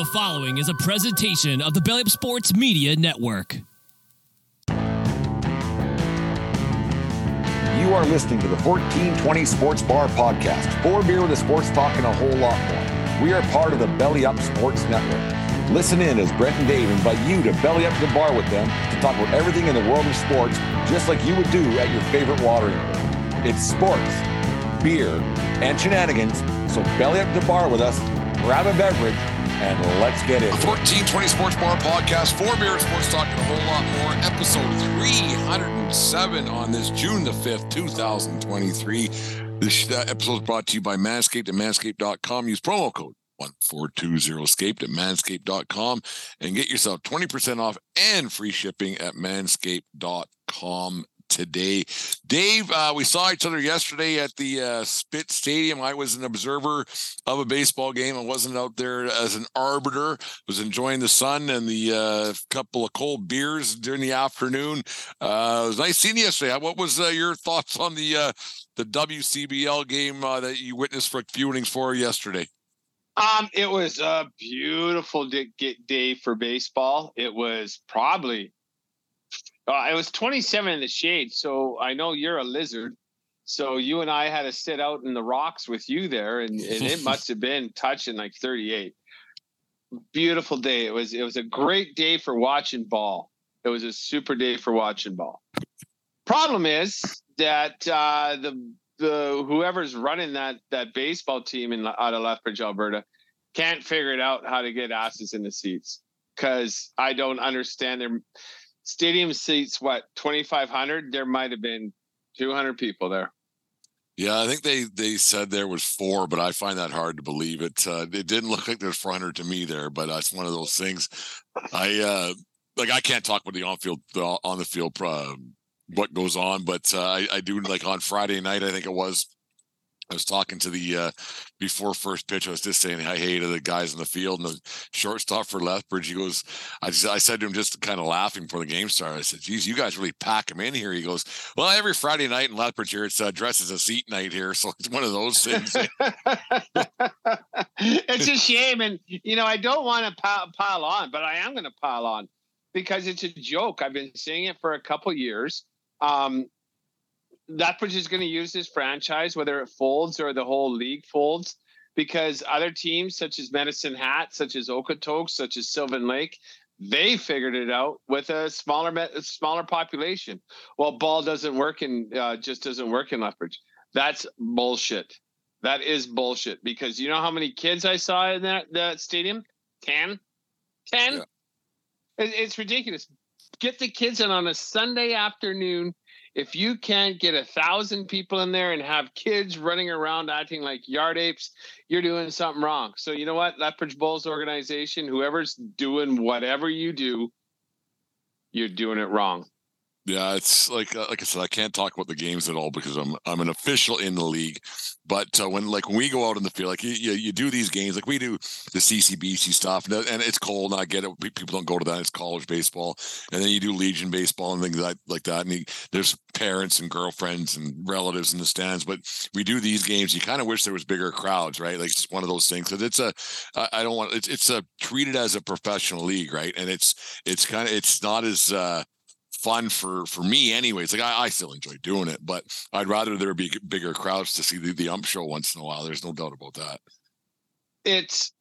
The following is a presentation of the Belly Up Sports Media Network. You are listening to the 1420 Sports Bar Podcast. Four beer with a sports talk and a whole lot more. We are part of the Belly Up Sports Network. Listen in as Brent and Dave invite you to belly up to the bar with them to talk about everything in the world of sports, just like you would do at your favorite watering hole. It's sports, beer, and shenanigans. So belly up to the bar with us, grab a beverage, and let's get it. The 1420 Sports Bar Podcast, four beer sports talk, and a whole lot more. Episode 307 on this June the 5th, 2023. This episode is brought to you by Manscaped at manscaped.com. Use promo code 1420scaped at manscaped.com and get yourself 20% off and free shipping at manscaped.com today. Dave, uh, we saw each other yesterday at the uh, Spitz Stadium. I was an observer of a baseball game. I wasn't out there as an arbiter. Was enjoying the sun and the uh, couple of cold beers during the afternoon. Uh, it was nice seeing you yesterday. What was uh, your thoughts on the uh, the WCBL game that you witnessed for a few innings for yesterday? Um, it was a beautiful day for baseball. It was probably uh, it was 27 in the shade, so I know you're a lizard. So you and I had to sit out in the rocks with you there, and, and it must have been touching like 38. Beautiful day. It was. It was a great day for watching ball. It was a super day for watching ball. Problem is that uh, the the whoever's running that that baseball team in out of Lethbridge, Alberta, can't figure it out how to get asses in the seats because I don't understand their stadium seats what 2500 there might have been 200 people there. Yeah i think they they said there was four but i find that hard to believe it uh, it didn't look like there's 400 to me there but that's one of those things. I uh like i can't talk with the on field on the field uh, what goes on but uh, I, I do like on friday night i think it was I was talking to the uh, before first pitch. I was just saying hi hey to the guys in the field and the shortstop for Lethbridge. He goes, I, just, I said to him just kind of laughing before the game started. I said, "Geez, you guys really pack him in here." He goes, "Well, every Friday night in Lethbridge here, it's uh, dresses a seat night here, so it's one of those things." it's a shame, and you know I don't want to pile, pile on, but I am going to pile on because it's a joke. I've been saying it for a couple years. Um, Lethbridge is going to use this franchise, whether it folds or the whole league folds, because other teams such as Medicine Hat, such as Okotoks, such as Sylvan Lake, they figured it out with a smaller smaller population. Well, ball doesn't work and uh, just doesn't work in Lethbridge. That's bullshit. That is bullshit because you know how many kids I saw in that that stadium? Ten, ten. Yeah. It, it's ridiculous. Get the kids in on a Sunday afternoon if you can't get a thousand people in there and have kids running around acting like yard apes, you're doing something wrong. So you know what, Lethbridge Bulls organization, whoever's doing whatever you do, you're doing it wrong. Yeah, it's like uh, like I said, I can't talk about the games at all because I'm I'm an official in the league. But uh, when like when we go out in the field, like you, you, do these games, like we do the CCBC stuff, and, it's cold. And I get it; people don't go to that. It's college baseball, and then you do Legion baseball and things like like that. And you, there's parents and girlfriends and relatives in the stands. But we do these games. You kind of wish there was bigger crowds, right? Like it's one of those things. Because it's a I don't want it's it's a treated as a professional league, right? And it's it's kind of it's not as uh fun for for me anyways like I, I, still enjoy doing it but i'd rather there be bigger crowds to see the, the ump show once in a while there's no doubt about that. It's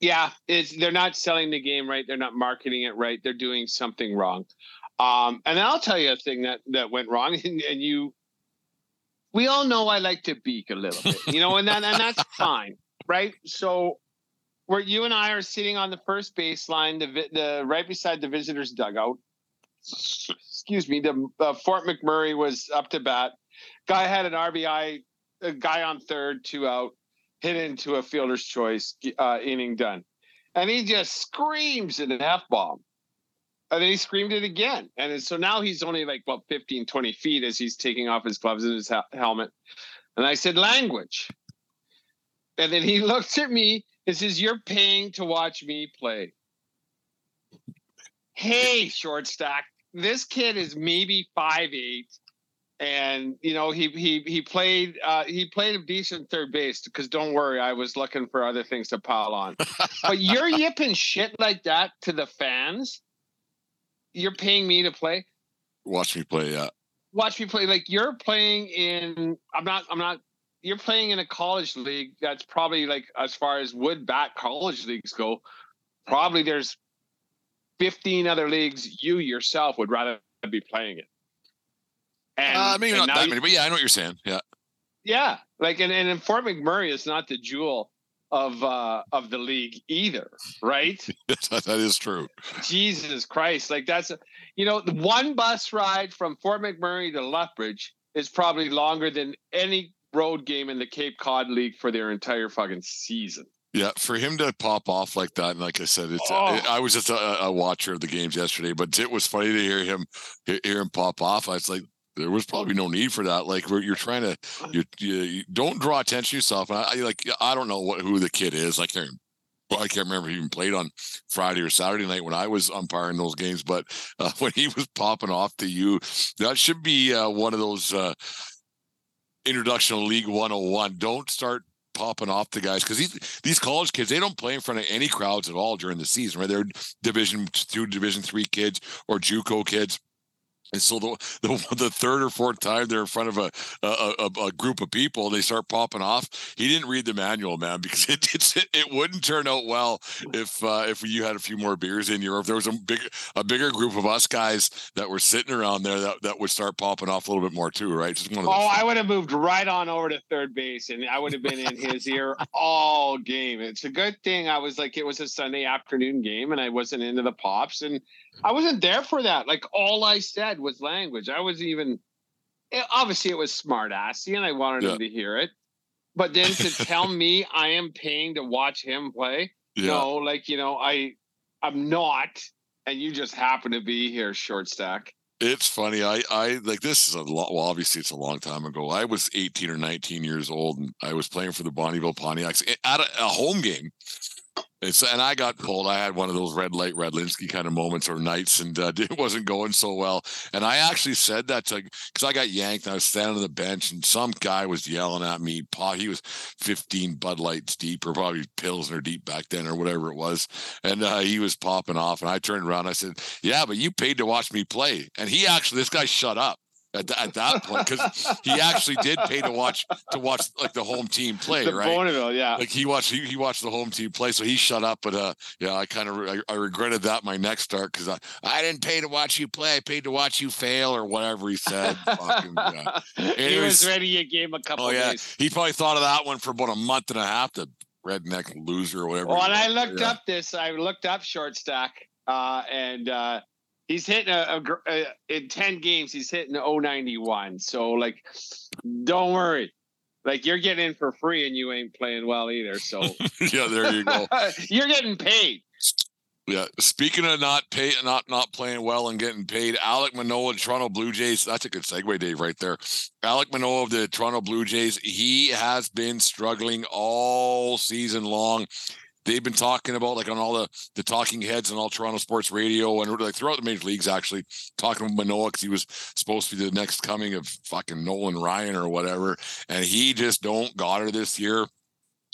yeah it's they're not selling the game right they're not marketing it right they're doing something wrong. Um and i'll tell you a thing that that went wrong and, and you we all know i like to beak a little bit you know and that and that's fine right? So where you and i are sitting on the first baseline the the right beside the visitors dugout excuse me, the uh, Fort McMurray was up to bat. Guy had an RBI, a guy on third, two out, hit into a fielder's choice, uh, inning done. And he just screams at an F bomb. And then he screamed it again. And so now he's only like, what, 15, 20 feet as he's taking off his gloves and his ha- helmet. And I said, language. And then he looks at me and says, You're paying to watch me play. Hey, short stack, this kid is maybe five eight. and you know he he he played uh, he played a decent third base because don't worry, I was looking for other things to pile on. but you're yipping shit like that to the fans. You're paying me to play. Watch me play. Yeah. Watch me play. Like you're playing in. I'm not. I'm not. You're playing in a college league that's probably like as far as wood bat college leagues go. Probably there's 15 other leagues you yourself would rather be playing it. And, uh, maybe and not that you, many, but yeah, I know what you're saying. Yeah. Yeah. Like, and, and Fort McMurray is not the jewel of uh of the league either, right? that is true. Jesus Christ. Like that's you know, the one bus ride from Fort McMurray to Lethbridge is probably longer than any road game in the Cape Cod League for their entire fucking season. Yeah, for him to pop off like that, and like I said, it's oh. it, I was just a, a, watcher of the games yesterday, but it was funny to hear him hear him pop off. I was like, there was probably no need for that. Like you're trying to, you, you don't draw attention to yourself. I, I, like I don't know what who the kid is. I can't. I can't remember he even played on Friday or Saturday night when I was umpiring those games. But uh, when he was popping off to you, that should be uh, one of those uh, introduction to League 101. Don't start popping off the guys because these these college kids they don't play in front of any crowds at all during the season. Right, they're Division two, Division three kids or JUCO kids and so the, the, the third or fourth time they're in front of a, a, a group of people, they start popping off. He didn't read the manual, man, because it it, it wouldn't turn out well if uh, if you had a few more beers in you, or if there was a big a bigger group of us guys that were sitting around there that, that would start popping off a little bit more too, right? Just one of oh, I would have moved right on over to third base, and I would have been in his ear all game. It's a good thing I was like it was a Sunday afternoon game, and I wasn't into the pops, and I wasn't there for that. Like all I said was language. I was even it, obviously it was smart assy and I wanted yeah. him to hear it. But then to tell me I am paying to watch him play, yeah. no, like you know, I I'm not, and you just happen to be here, short stack. It's funny. I I like this is a lot. Well, obviously it's a long time ago. I was 18 or 19 years old, and I was playing for the Bonnyville Pontiacs eh, at a, a home game it's, and I got pulled. I had one of those red light Redlinski kind of moments or nights, and uh, it wasn't going so well. And I actually said that to because I got yanked. I was standing on the bench, and some guy was yelling at me. Paul, he was 15 Bud Lights deep, or probably Pilsner deep back then, or whatever it was. And uh, he was popping off. And I turned around. I said, "Yeah, but you paid to watch me play." And he actually, this guy, shut up at, at that point because he actually did pay to watch to watch like the home team play, the right? Bonnyville, yeah. Like he watched he, he watched the home team play, so he shut up. But uh, yeah, I kind of I, I, regretted that my next start because I I didn't pay to watch you play. I paid to watch you fail or whatever he said. Fucking, yeah. he was ready. You gave him a couple. Oh yeah, days. he probably thought of that one for about a month and a half. The redneck loser or whatever. Well, and I looked yeah. up this. I looked up short stack, uh, and uh, he's hitting a, a, a, in 10 games he's hitting 091 so like don't worry. Like you're getting in for free and you ain't playing well either so. Yeah there you go. You're getting paid. Yeah speaking of not pay not not playing well and getting paid alek manoah toronto blue jays that's a good segue dave right there. Alek manoah of the toronto blue jays he has been struggling all season long they've been talking about like on all the the talking heads and all Toronto sports radio and like throughout the major leagues actually talking with Manoah because he was supposed to be the next coming of fucking Nolan Ryan or whatever, and he just don't got her this year.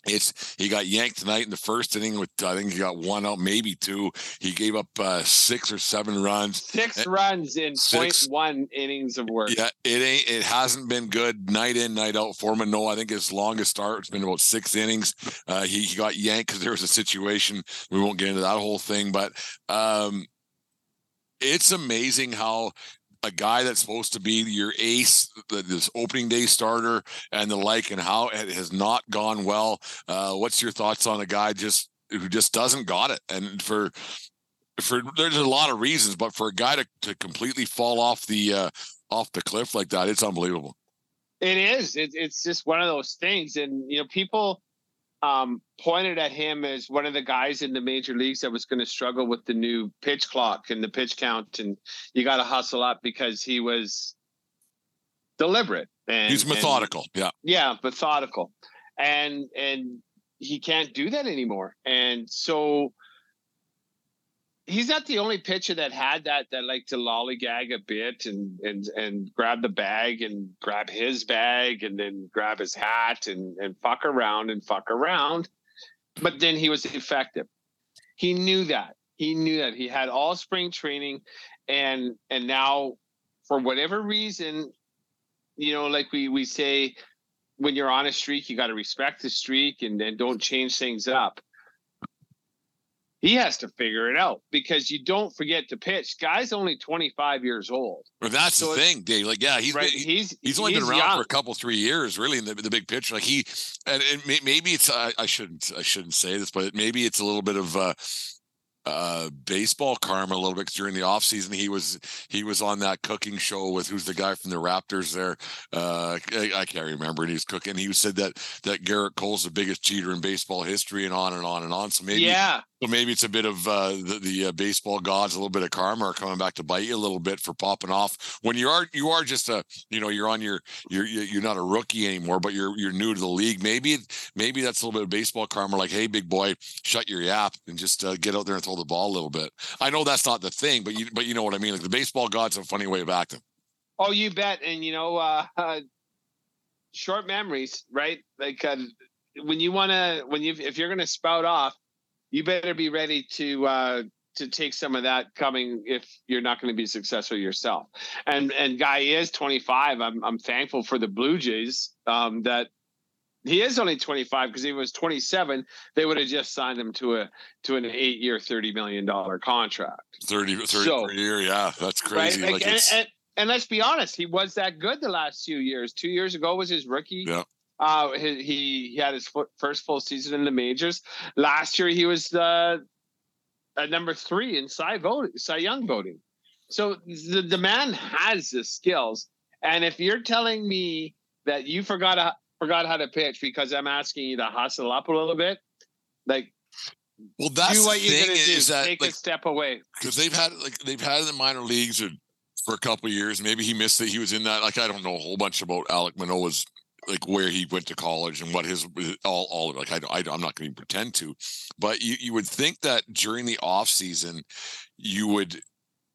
It's he got yanked tonight in the first inning with I think he got one out, maybe two. He gave up uh, six or seven runs. Six and, runs in six, 0.1 innings of work. Yeah, it ain't. It hasn't been good night in night out for no I think his longest start has been about six innings. Uh, he he got yanked because there was a situation. We won't get into that whole thing, but um, it's amazing how a guy that's supposed to be your ace, this opening day starter, and the like, and how it has not gone well. Uh, what's your thoughts on a guy just who just doesn't got it? And for for there's a lot of reasons, but for a guy to, to completely fall off the uh, off the cliff like that, it's unbelievable. It is. It, it's just one of those things, and you know, people um, pointed at him as one of the guys in the major leagues that was going to struggle with the new pitch clock and the pitch count, and you got to hustle up because he was deliberate and he's methodical. And, yeah, yeah, methodical, and and he can't do that anymore. And so he's not the only pitcher that had that that like to lollygag a bit and and and grab the bag and grab his bag and then grab his hat and and fuck around and fuck around. But then he was effective. He knew that. He knew that he had all spring training and and now for whatever reason, you know, like we we say when you're on a streak, you got to respect the streak and then don't change things up he has to figure it out because you don't forget to pitch. Guy's only 25 years old. But that's so the thing, Dave. Like, yeah, he's right, been, he's he's only he's been around young. for a couple, three years, really, in the, the big picture. Like he, and, and maybe it's I, I shouldn't I shouldn't say this, but maybe it's a little bit of uh, uh, baseball karma a little bit during the off season he was he was on that cooking show with who's the guy from the Raptors there. Uh, I, I can't remember, and he was cooking. He said that that Gerrit Cole's the biggest cheater in baseball history, and on and on and on. So maybe yeah, so maybe it's a bit of uh, the, the uh, baseball gods, a little bit of karma are coming back to bite you a little bit for popping off when you are you are just a you know you're on your you're you're you're not a rookie anymore, but you're you're new to the league. Maybe maybe that's a little bit of baseball karma. Like, hey, big boy, shut your yap and just uh, get out there and throw the ball a little bit. I know that's not the thing, but you but you know what I mean. Like the baseball gods have a funny way of acting. Oh, you bet. And you know, uh, uh short memories, right? Like uh, when you want to, when you, if you're going to spout off, you better be ready to uh, to take some of that coming if you're not going to be successful yourself. And and guy is 25. I'm I'm thankful for the Blue Jays um, that. He is only 25 because he was 27. They would have just signed him to a to an eight year, 30 million dollar contract. 30, 30 So- per year, yeah, that's crazy. Right? Like, Like, and, and, and let's be honest, he was that good the last few years. Two years ago was his rookie. Yeah. Uh, he, he had his first full season in the majors. Last year he was uh, at number three in Cy voting, Cy Young voting. So the, the man has the skills. And if you're telling me that you forgot how, forgot how to pitch because I'm asking you to hustle up a little bit, like well, that's do what the you're thing gonna do. is that Take like, a step away. because they've had like they've had in the minor leagues or, for a couple of years. Maybe he missed it. He was in that. Like I don't know a whole bunch about Alek Manoah's like where he went to college and what his all all like I, I I'm not going to pretend to, but you you would think that during the off season you would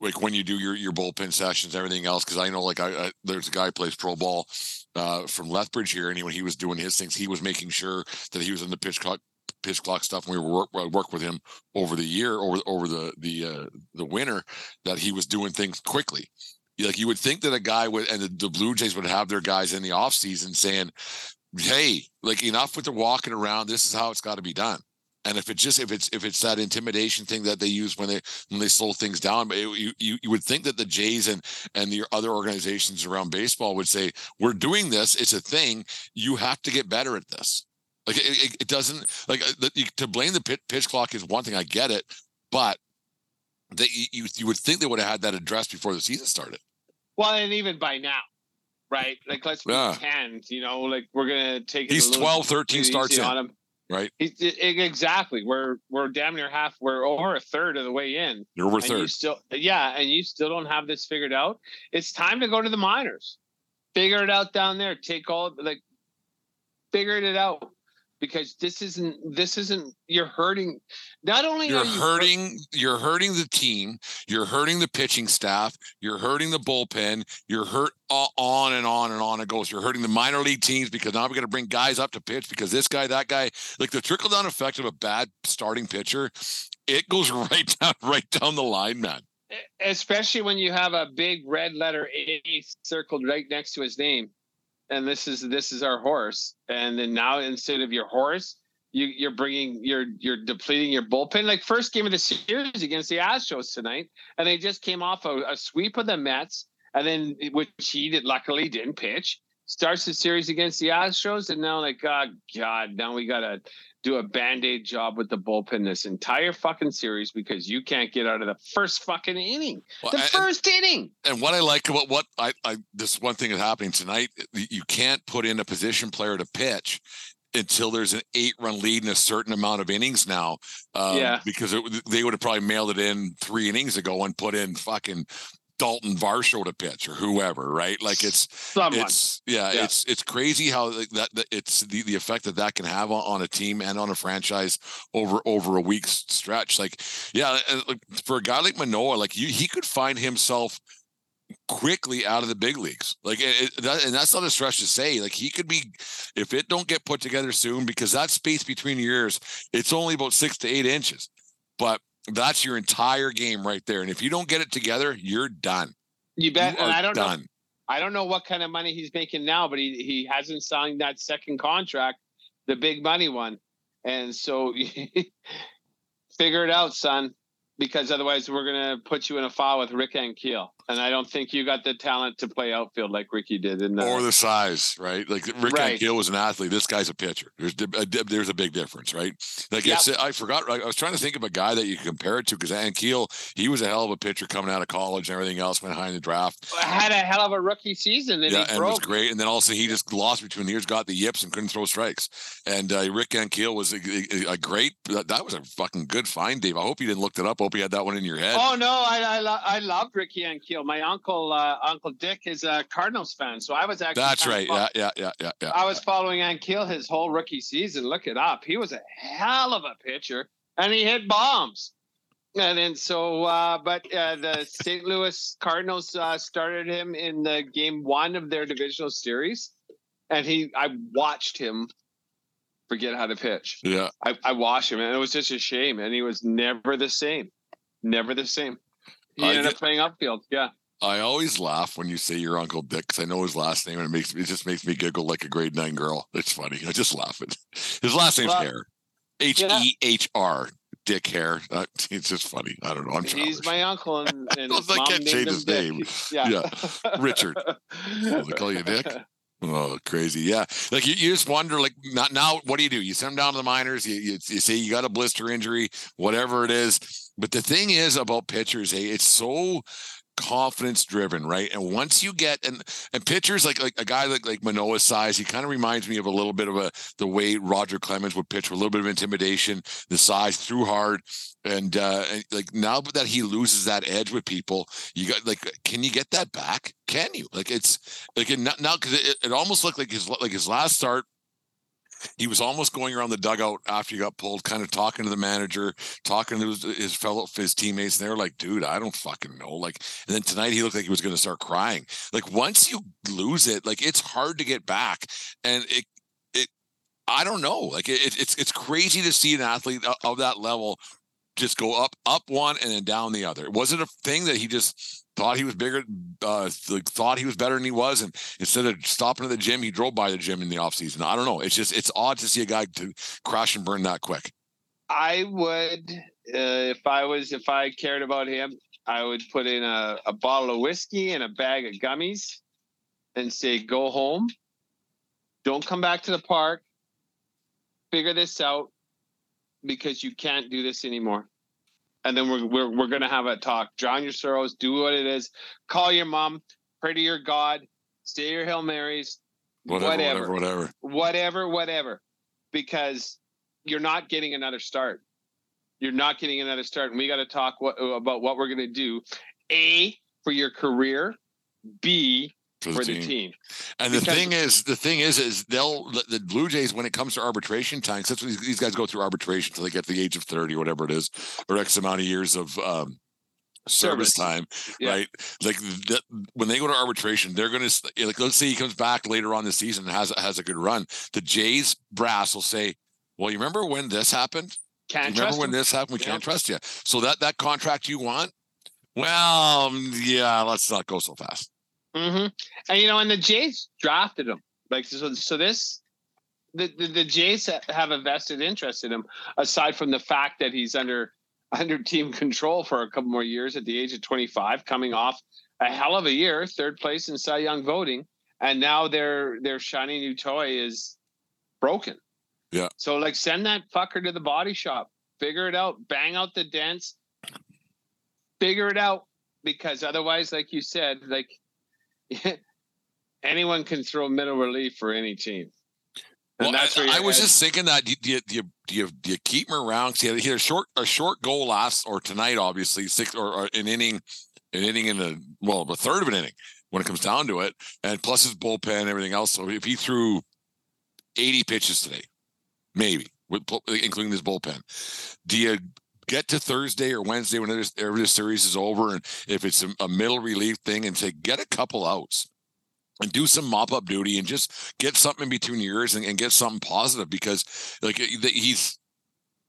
like when you do your your bullpen sessions everything else because I know like I, I there's a guy plays pro ball uh, from Lethbridge here and he, when he was doing his things he was making sure that he was in the pitch clock pitch clock stuff and we were work, work with him over the year over over the the uh, the winter that he was doing things quickly. Like you would think that a guy would and the, the blue jays would have their guys in the off season saying hey like enough with the walking around this is how it's got to be done and if it's just if it's if it's that intimidation thing that they use when they when they slow things down but it, you, you you would think that the jays and and the other organizations around baseball would say we're doing this it's a thing you have to get better at this like it, it, it doesn't like uh, to blame the pit, pitch clock is one thing i get it but they you you would think they would have had that addressed before the season started Well, and even by now, right? Like let's Yeah. pretend, you know, like we're gonna take it. He's a 12 13 starts on him. Right He, i- exactly. We're we're damn near half. We're over a third of the way in. you're over and you third still, yeah, and you still don't have this figured out. It's time to go to the minors. Figure it out down there. Take all like, figure it out because this isn't. This isn't. You're hurting. Not only you're are you hurting you're hurting the team you're hurting the pitching staff you're hurting the bullpen you're hurt on and on and on it goes you're hurting the minor league teams because now we're going to bring guys up to pitch because this guy that guy like the trickle down effect of a bad starting pitcher it goes right down right down the line man especially when you have a big red letter A circled right next to his name, and this is this is our horse, and then now instead of your horse, you you're bringing you're you're depleting your bullpen. Like first game of the series against the Astros tonight, and they just came off a, a sweep of the Mets, and then which he did luckily didn't pitch. Starts the series against the Astros, and now like, oh God, now we gotta do a band-aid job with the bullpen this entire fucking series because you can't get out of the first fucking inning. Well, The and- first inning. and what I like about what I, I this one thing is happening tonight, you can't put in a position player to pitch until there's an eight run lead in a certain amount of innings now. Um, Yeah. Because it, they would have probably mailed it in three innings ago and put in fucking Dalton Varsho to pitch or whoever, right? Like it's Someone. it's yeah, Yeah. it's it's crazy how that, that it's the, the effect that that can have on, on a team and on a franchise over over a week's stretch. Like yeah, like, for a guy like Manoah, like you, he could find himself quickly out of the big leagues. Like it, it- that, and that's not a stretch to say. Like he could be if it don't get put together soon because that space between years, it's only about six to eight inches, but that's your entire game right there. And if you don't get it together, you're done. you bet. You And I don't know. I don't know what kind of money he's making now, but he he hasn't signed that second contract, the big money one, and so figure it out, son, because otherwise we're gonna put you in a file with Rick Ankiel, and I don't think you got the talent to play outfield like Ricky did. In the, or the size, right? Like Rick Right. Ankiel was an athlete. This guy's a pitcher. There's a, there's a big difference, right? Like Yep. I forgot. I was trying to think of a guy that you compare it to because Ankiel, he was a hell of a pitcher coming out of college and everything else. Went high in the draft, had a hell of a rookie season, and yeah, he and was great. And then also he just lost between the ears, got the yips, and couldn't throw strikes. And uh, Rick Ankiel was a, a, a great. That, that was a fucking good find, Dave. I hope you didn't look it up. I hope you had that one in your head. Oh no, I I, lo- I loved Ricky and Keel. My uncle uh, Uncle Dick is a Cardinals fan, so I was actually That's right. fol- Yeah, yeah, yeah, yeah, yeah. I was following Ankiel his whole rookie season. Look it up. He was a hell of a pitcher, and he hit bombs. And then so, uh, but uh, the St. Louis Cardinals uh, started him in the game one of their divisional series, and he I watched him forget how to pitch. Yeah. I, I watched him, and it was just a shame. And he was never the same, never the same. He I ended get- up playing outfield. Yeah, I always laugh when you say your Uncle Dick because I know his last name and it makes it just makes me giggle like a grade nine girl. It's funny. I just laugh at his last name's Well, Hair. H E H R. Dick Hair. Uh, it's just funny. I don't know. I'm he's childish. my uncle, and, and I can't change his Dick. name. Yeah, Yeah. Richard. Oh, they call you Dick? Oh, crazy. Yeah. Like you, you just wonder, like, not now, what do you do? You send him down to the minors, you, you, you say you got a blister injury, whatever it is. But the thing is about pitchers, hey, it's so confidence driven, right? And once you get and and pitchers like like a guy like like Manoah's size, he kind of reminds me of a little bit of a the way Roger Clemens would pitch with a little bit of intimidation, the size threw hard. And uh and like now that he loses that edge with people, you got like can you get that back? Can you? Like it's like it, now because it, it almost looked like his like his last start he was almost going around the dugout after he got pulled, kind of talking to the manager, talking to his, his fellow his teammates, and they were like, "Dude, I don't fucking know." Like, and then tonight he looked like he was going to start crying. Like once you lose it, like it's hard to get back, and it it I don't know. Like it, it's it's crazy to see an athlete of- that level just go up up one and then down the other. Was it a thing that he just thought he was bigger, uh, thought he was better than he was, and instead of stopping at the gym, he drove by the gym in the off season. I don't know. It's just it's odd to see a guy to crash and burn that quick. I would, uh, if I was, if I cared about him, I would put in a, a bottle of whiskey and a bag of gummies, and say, "Go home. Don't come back to the park. Figure this out, because you can't do this anymore." And then we're we're we're gonna have a talk. Drown your sorrows. Do what it is. Call your mom. Pray to your God. Say your Hail Marys. Whatever, whatever whatever, whatever. whatever, whatever, because you're not getting another start. You're not getting another start, and we got to talk what, about what we're going to do. A for your career, B For for the the team. team. And the thing is, the thing is, is they'll the, the Blue Jays when it comes to arbitration time. That's what these, these guys go through arbitration until they get to the age of thirty or whatever it is, or X amount of years of um, service, Service. time, Yeah. right? Like the, when they go to arbitration, they're going to like let's say he comes back later on the season and has has a good run. The Jays brass will say, "Well, you remember when this happened? Can't you remember when him. this happened? We Yeah. can't trust you." So that that contract you want, well, um, yeah, let's not go so fast. Hmm And you know, and the Jays drafted him. Like so, so this. The, the, the Jays have a vested interest in him, aside from the fact that he's under under team control for a couple more years at the age of 25, coming off a hell of a year, third place in Cy Young voting, and now their their shiny new toy is broken. Yeah. So like, send that fucker to the body shop, figure it out, bang out the dents, figure it out, because otherwise, like you said, like anyone can throw middle relief for any team. And Well, I, I was just thinking that do you, do you, do you, do you, keep him around? He had, he had a short a short goal last or tonight, obviously six or, or an inning an inning in a well, a third of an inning when it comes down to it, and plus his bullpen and everything else. So if he threw 80 pitches today, maybe with including his bullpen, do you get to Thursday or Wednesday when every series is over, and if it's a, a middle relief thing, and say get a couple outs and do some mop up duty and just get something in between your ears and, and get something positive because like he's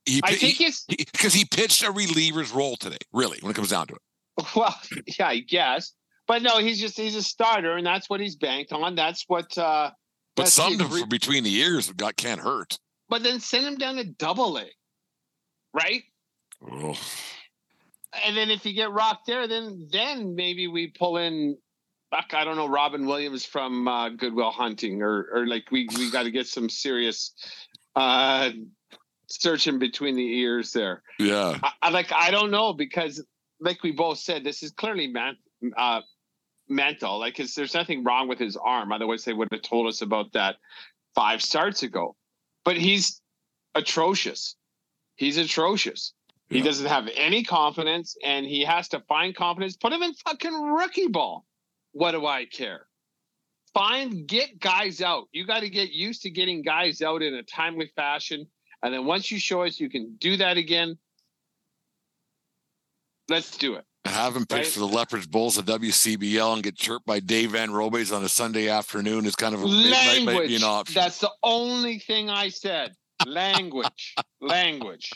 he, I think he's because he, he, pitched a reliever's role today, really, when it comes down to it. Well, yeah, I guess. But no, he's just he's a starter, and that's what he's banked on. That's what uh But something re- between the ears got can't hurt. But then send him down to double A. Right? Oh. And then if you get rocked there, then then maybe we pull in fuck, I don't know, Robin Williams from uh, Goodwill Hunting, or or like we we got to get some serious uh searching between the ears there. Yeah. I, I, like I don't know because like we both said, this is clearly man, uh, mental. Like there's nothing wrong with his arm. Otherwise, they would have told us about that five starts ago. But he's atrocious. He's atrocious. Yeah. He doesn't have any confidence, and he has to find confidence. Put him in fucking rookie ball. What do I care? Find get guys out. You got to get used to getting guys out in a timely fashion and then once you show us you can do that again, let's do it. Have him pitch right? for the Leopards Bulls at WCBL and get chirped by Dave Van Robes on a Sunday afternoon is kind of a language. Might, might be an option. That's the only thing I said language, language.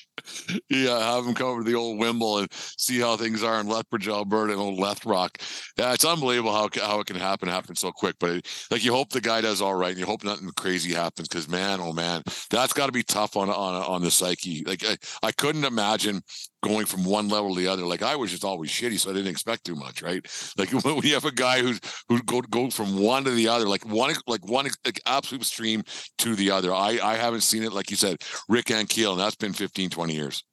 Yeah, have them come over to the old Wimble and see how things are in Lethbridge, Alberta, and old Lethbrock. Yeah, it's unbelievable how how it can happen, happen so quick. But it, like, you hope the guy does all right, and you hope nothing crazy happens. Because man, oh man, that's got to be tough on on on the psyche. Like, I, I couldn't imagine going from one level to the other. Like I was just always shitty, so I didn't expect too much, right? Like when you have a guy who's who go go from one to the other, like one like one like absolute extreme to the other. I I haven't seen it like you said, Rick Ankiel, that's been 15, 20 years.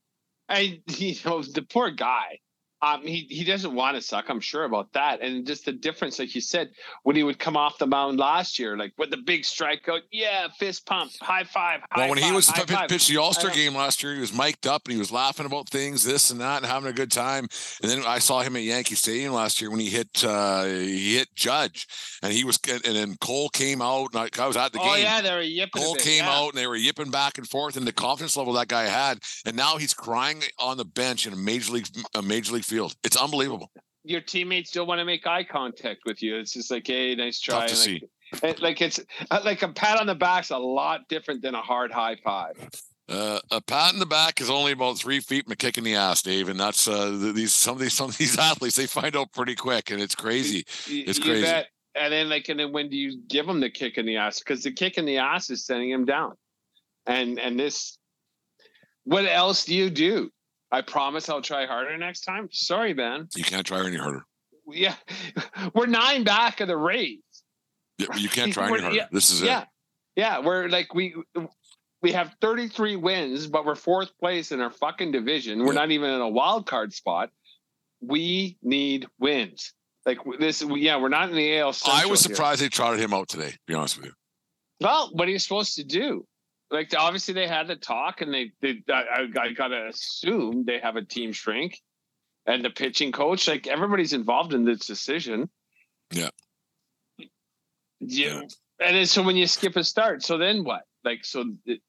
I you know the poor guy. Um, he he doesn't want to suck. I'm sure about that. And just the difference, like you said, when he would come off the mound last year, like with the big strikeout, yeah, fist pump, high five. High well, when five, he was p- pitched the All Star game last year, he was mic'd up and he was laughing about things, this and that, and having a good time. And then I saw him at Yankee Stadium last year when he hit uh, he hit Judge, and he was and then Cole came out. And I, I was at the oh, game. Oh yeah, they were yipping. Cole bit, came yeah. out and they were yipping back and forth, and the confidence level that guy had, and now he's crying on the bench in a major league a major league field. It's unbelievable. Your teammates don't want to make eye contact with you. It's just like, hey, nice try. Tough to like, see. like it's uh, like a pat on the back's a lot different than a hard high five. Uh, a pat in the back is only about three feet and a kick in the ass, Dave. And that's uh, these some of these some of these athletes they find out pretty quick, and it's crazy. It's you crazy. Bet. And then like, and then when do you give them the kick in the ass? Because the kick in the ass is sending him down. And and this, what else do you do? I promise I'll try harder next time. Sorry, man. You can't try any harder. Yeah, we're nine back of the Rays. Yeah, you can't try any harder. Yeah, this is yeah, it. Yeah, Yeah. we're like we we have 33 wins, but we're fourth place in our fucking division. We're yeah. not even in a wild card spot. We need wins. Like this, yeah, we're not in the AL. Central I was surprised here. they trotted him out today. To be honest with you. Well, what are you supposed to do? Like obviously they had the talk and they, they I, I gotta assume they have a team shrink and the pitching coach like everybody's involved in this decision. Yeah. Yeah. And then so when you skip a start so then what? Like so it,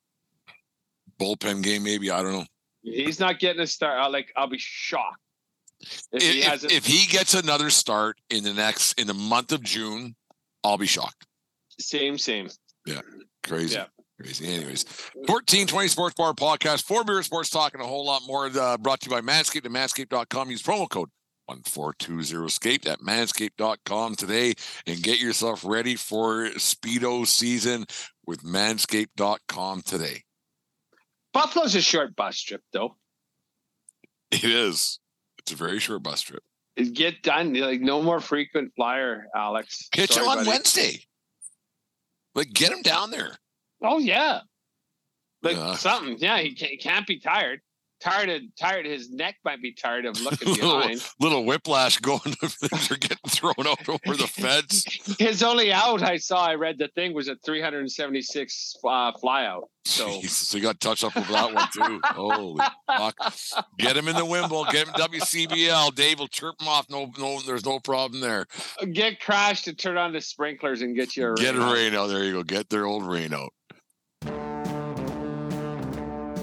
bullpen game maybe? I don't know. He's not getting a start. I'll, like i'll be shocked if, if, he, if, if he gets another start in the next in the month of june i'll be shocked. Same same. Yeah. Crazy. Yeah Crazy. Anyways, 1420 Sports Bar Podcast, Four Beer Sports Talk, and a whole lot more uh, brought to you by Manscaped and manscaped.com. Use promo code 1420 at manscaped.com today and get yourself ready for Speedo season with manscaped.com today. Buffalo's a short bus trip, though. It is. It's a very short bus trip. Get done. Like, no more frequent flyer, Alex. Pitch Sorry, on buddy. Wednesday. Like, get him down there. Oh yeah, like yeah. something. Yeah, he can't, he can't be tired. tired of tired. His neck might be tired of looking little, behind. little whiplash going. Things are getting thrown out over the fence. His only out I saw, I read the thing was a 376 uh, fly out. So Jesus, he got touched up with that one too. Holy fuck! Get him in the Wimble. Get him WCBL. Dave will chirp him off. No, no, there's no problem there. get crashed to turn on the sprinklers and get your Get rain a rain out. There you go. Get their old rain out.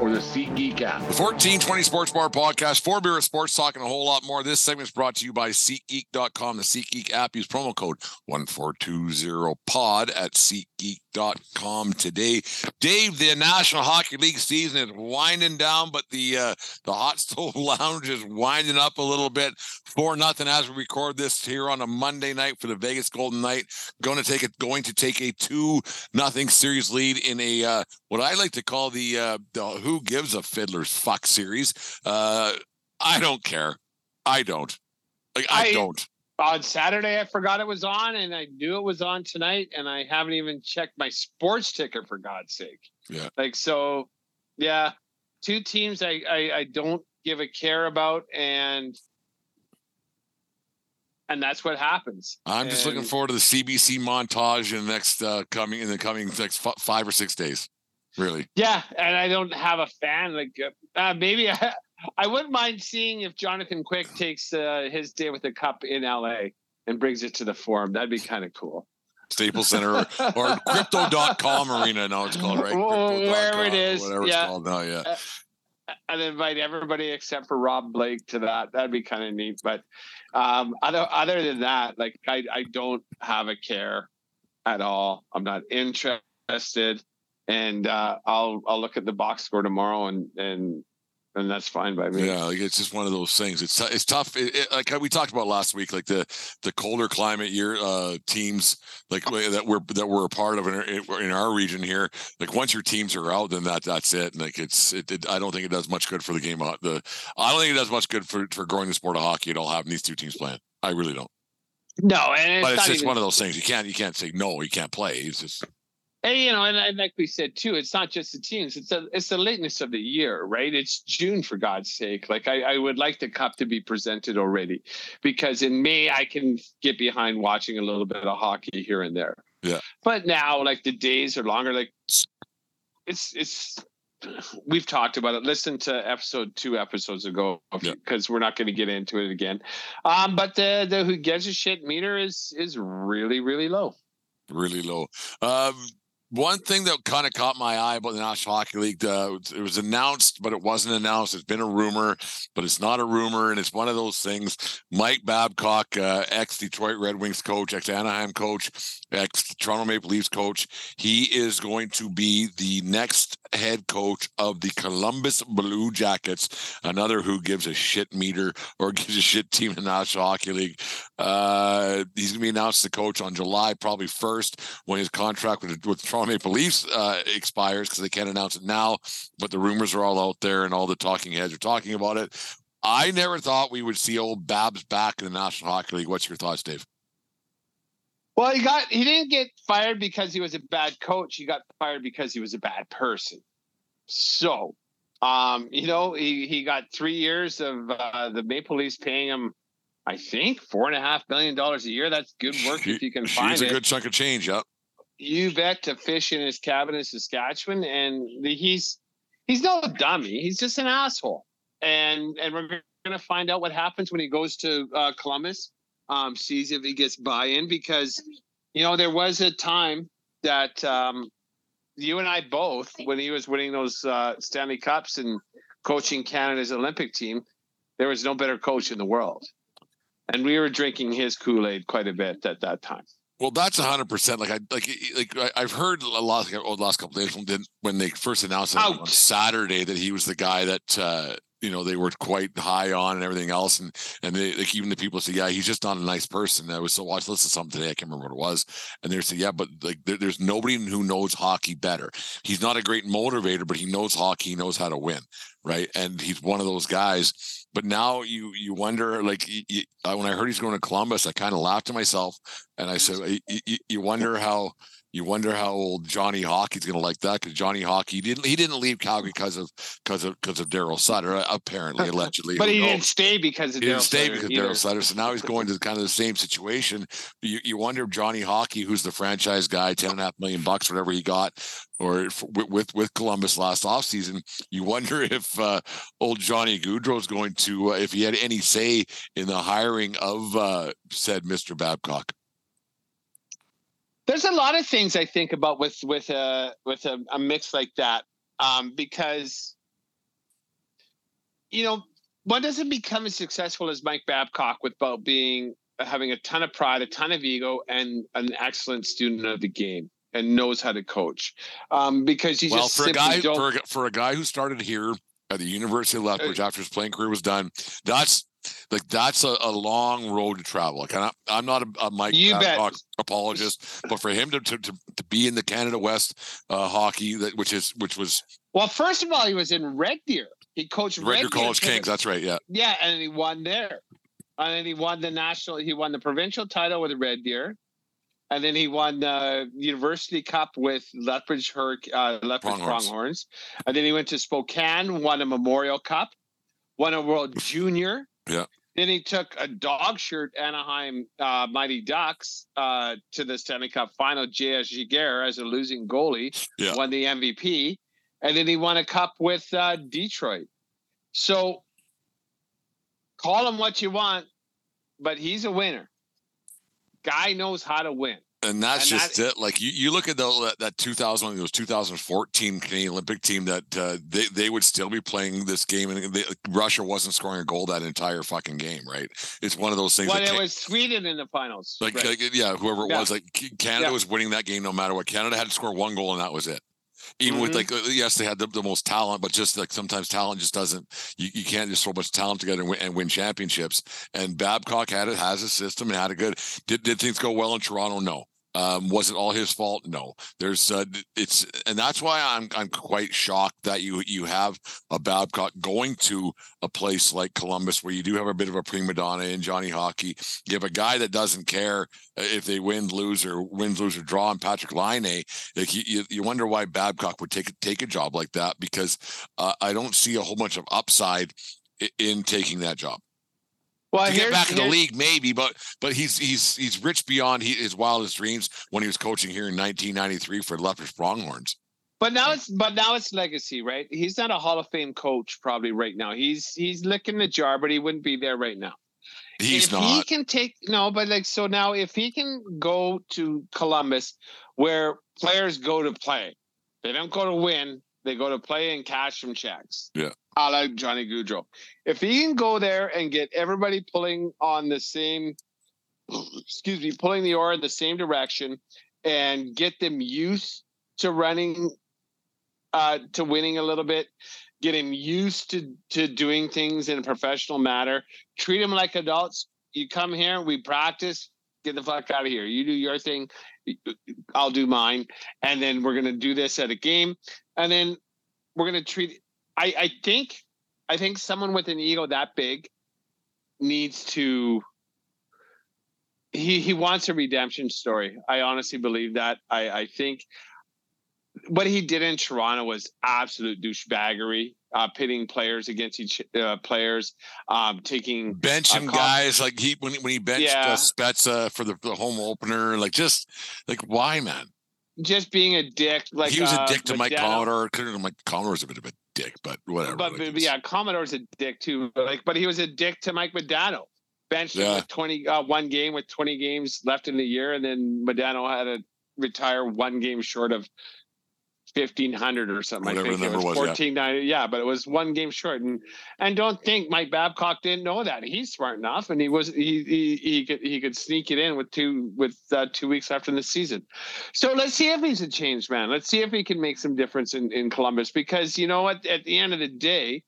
or the SeatGeek app. The 1420 Sports Bar Podcast, four beer sports talk and a whole lot more. This segment is brought to you by SeatGeek.com, the SeatGeek app. Use promo code 1420POD at SeatGeek.com today. Dave, the National Hockey League season is winding down, but the uh, the Hot Stove Lounge is winding up a little bit. Four nothing as we record this here on a Monday night for the Vegas Golden Knight. Going to take it, going to take a two nothing series lead in a uh, what I like to call the uh, the Who Gives a Fiddler's Fuck series. Uh, I don't care. I don't. Like I, I- don't. On Saturday, I forgot it was on, and I knew it was on tonight, and I haven't even checked my sports ticker for God's sake. Yeah. Like so, yeah. Two teams I I, I don't give a care about, and and that's what happens. I'm just looking forward to the CBC montage in the next uh, coming in the coming next f- five or six days. Really, Yeah, and I don't have a fan. Like uh, uh, maybe I, I wouldn't mind seeing if Jonathan Quick takes uh, his day with the cup in LA and brings it to the forum. That'd be kind of cool. Staples Center or, or Crypto.com Arena. Now it's called right. Wherever it is, whatever yeah. it's called now. Yeah. and invite everybody except for Rob Blake to that. That'd be kind of neat. But um, other other than that, like I, I don't have a care at all. I'm not interested, and uh, I'll I'll look at the box score tomorrow, and and and that's fine by me. Yeah, like it's just one of those things. It's it's tough. It, it, like we talked about last week, like the the colder climate year uh, teams, like that we're that we're a part of in our, in our region here. Like once your teams are out, then that that's it. And like it's it, it I don't think it does much good for the game. of The I don't think it does much good for for growing the sport of hockey at all. Having these two teams playing, I really don't. No, and it's but it's just even, one of those things. You can't you can't say no. You can't play. It's just and, you know, and, and like we said too, it's not just the teams; it's a, it's the lateness of the year, right? It's June for God's sake. Like I, I would like the cup to be presented already, because in May I can get behind watching a little bit of hockey here and there. Yeah. But now, like the days are longer. Like it's it's we've talked about it. Listen to episode two episodes ago Yeah. because we're not going to get into it again. Um, but the the who gives a shit meter is is really really low. really low. Um, one thing that kind of caught my eye about the National Hockey League, uh, it was announced, but it wasn't announced. It's been a rumor, but it's not a rumor, and it's one of those things. Mike Babcock, uh, ex Detroit Red Wings coach, ex Anaheim coach, ex Toronto Maple Leafs coach, he is going to be the next head coach of the Columbus Blue Jackets, another who gives a shit meter or gives a shit team in the National Hockey League. Uh, he's going to be announced the coach on July probably first when his contract with, with Toronto Maple Leafs uh, expires because they can't announce it now. But the rumors are all out there, and all the talking heads are talking about it. I never thought we would see old Babs back in the National Hockey League. What's your thoughts, Dave? Well, he got he didn't get fired because he was a bad coach. He got fired because he was a bad person. So, um, you know, he he got three years of uh, the Maple Leafs paying him, I think, four and a half million dollars a year. That's good work if you can find She's a good chunk of change. Yep. you bet to fish in his cabin in Saskatchewan, and the, he's he's no dummy. He's just an asshole, and and we're gonna find out what happens when he goes to uh, Columbus. Um, sees if he gets buy-in because you know there was a time that um, you and I both, when he was winning those uh, Stanley Cups and coaching Canada's Olympic team, there was no better coach in the world, and we were drinking his Kool Aid quite a bit at that time. Well, that's hundred percent. Like I like like I- I've heard a lot oh, the last couple of days when, when they first announced it on Saturday that he was the guy that uh, you know they were quite high on and everything else and and they like even the people say yeah he's just not a nice person. I was so watched listen to something today i can't remember what it was and they said yeah but like there, there's nobody who knows hockey better. He's not a great motivator but he knows hockey he knows how to win right? And he's one of those guys. But now you you wonder like you, when i heard he's going to columbus i kind of laughed to myself and i said you, you wonder how you wonder how old Johnny Hockey's going to like that because Johnny Hockey didn't he didn't leave Calgary because of because of because of Darryl Sutter apparently allegedly. but he didn't stay because of he Darryl didn't stay Sutter because. Darryl Sutter. So now he's going to kind of the same situation. You, you wonder if Johnny Hockey, who's the franchise guy, ten and a half million bucks, whatever he got, or if, with with Columbus last offseason, you wonder if uh, old Johnny Gaudreau is going to uh, if he had any say in the hiring of uh, said Mister Babcock. There's a lot of things I think about with with a with a, a mix like that, um, because you know one doesn't become as successful as Mike Babcock without being having a ton of pride, a ton of ego, and an excellent student of the game and knows how to coach. Um, because you well, just for a guy for a, for a guy who started here at the University of Lethbridge after his playing career was done, that's like that's a, a long road to travel. Like I'm, I'm not a, a Mike You apologist, but for him to to, to, to be in the Canada West uh, hockey, that which is which was well, first of all, he was in Red Deer. He coached Red Red Deer Deer College Kings. That's right. Yeah, Yeah, and he won there. And then he won the national. He won the provincial title with Red Deer, and then he won the University Cup with Lethbridge Hurric uh, Lethbridge Pronghorns. Pronghorns. And then he went to Spokane, won a Memorial Cup, won a World Junior. Yeah. Then he took a dog shirt Anaheim uh, Mighty Ducks uh, to the Stanley Cup final. J.S. Giguere as a losing goalie Yeah. won the MVP, and then he won a cup with uh, Detroit. So call him what you want, but he's a winner. Guy knows how to win. And that's And just that- it. Like you, you look at the, that 2000, it was 2014 Canadian Olympic team that uh, they they would still be playing this game, and they, Russia wasn't scoring a goal that entire fucking game. Right? It's one of those things. Well, it was Sweden in the finals. Like, Right. like, yeah, whoever it Yeah. was, like Canada Yeah. was winning that game no matter what. Canada had to score one goal and that was it. Even with Mhm. like, uh, yes, they had the, the most talent, but just like sometimes talent just doesn't. You, you can't just throw a bunch of talent together and win, and win championships. And Babcock had it, has a system, and had a good. Did did things go well in Toronto? No. Um, was it all his fault? No. There's uh, it's and that's why I'm I'm quite shocked that you you have a Babcock going to a place like Columbus where you do have a bit of a prima donna in Johnny Hockey. You have a guy that doesn't care uh, if they win, lose, or wins, lose, or draw. And Patrick Laine, like you, you, you wonder why Babcock would take take a job like that because uh, I don't see a whole bunch of upside in taking that job. Well, To get back in the league, maybe, but but he's he's he's rich beyond he, his wildest dreams when he was coaching here in 1993 for Lethbridge Pronghorns. But now it's but now it's legacy, right? He's not a Hall of Fame coach probably right now. He's he's licking the jar, but he wouldn't be there right now. He's if not. he can take no, but like so now if he can go to Columbus where players go to play, they don't go to win, they go to play and cash some checks. Yeah. I like Johnny Gaudreau. If he can go there and get everybody pulling on the same excuse me, pulling the oar in the same direction and get them used to running uh to winning a little bit, get him used to to doing things in a professional manner treat them like adults. You come here, we practice, get the fuck out of here. You do your thing, I'll do mine. And then we're gonna do this at a game. And then we're gonna treat I, I think I think someone with an ego that big needs to he he wants a redemption story. I honestly believe that. I, I think what he did in Toronto was absolute douchebaggery, uh, pitting players against each uh, players, um, taking benching Uh, guys like he when he, when he benched Yeah. uh, Spezza for the, the home opener, like just like why, man? just being a dick. Like he was a uh, dick to Mike. Commodore. Couldn't Mike Commodore was a bit of a dick, but whatever. But, like, but yeah, Commodore's a dick too. But like, but he was a dick to Mike Modano. Benched him Yeah. with twenty uh, one game with twenty games left in the year, and then Modano had to retire one game short of fifteen hundred or something. Whatever I think the it number was was, yeah. ninety. Yeah, but it was one game short. And and don't think Mike Babcock didn't know that. He's smart enough, and he was he he he could he could sneak it in with two with uh, two weeks after the season. So let's see if he's a changed man. Let's see if he can make some difference in in Columbus because you know what? At the end of the day,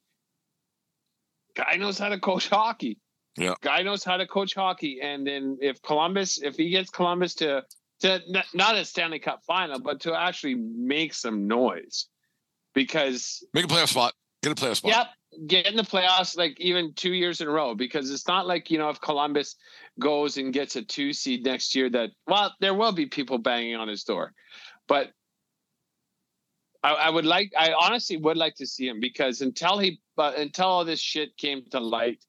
guy knows how to coach hockey. Yeah. Guy knows how to coach hockey. And then if Columbus, if he gets Columbus to to not a Stanley Cup final, but to actually make some noise. Because make a playoff spot. Get a playoff spot. Yep. Get in the playoffs like even two years in a row. Because it's not like, you know, if Columbus goes and gets a two seed next year that well, there will be people banging on his door. But I, I would like I honestly would like to see him because until he but until all this shit came to light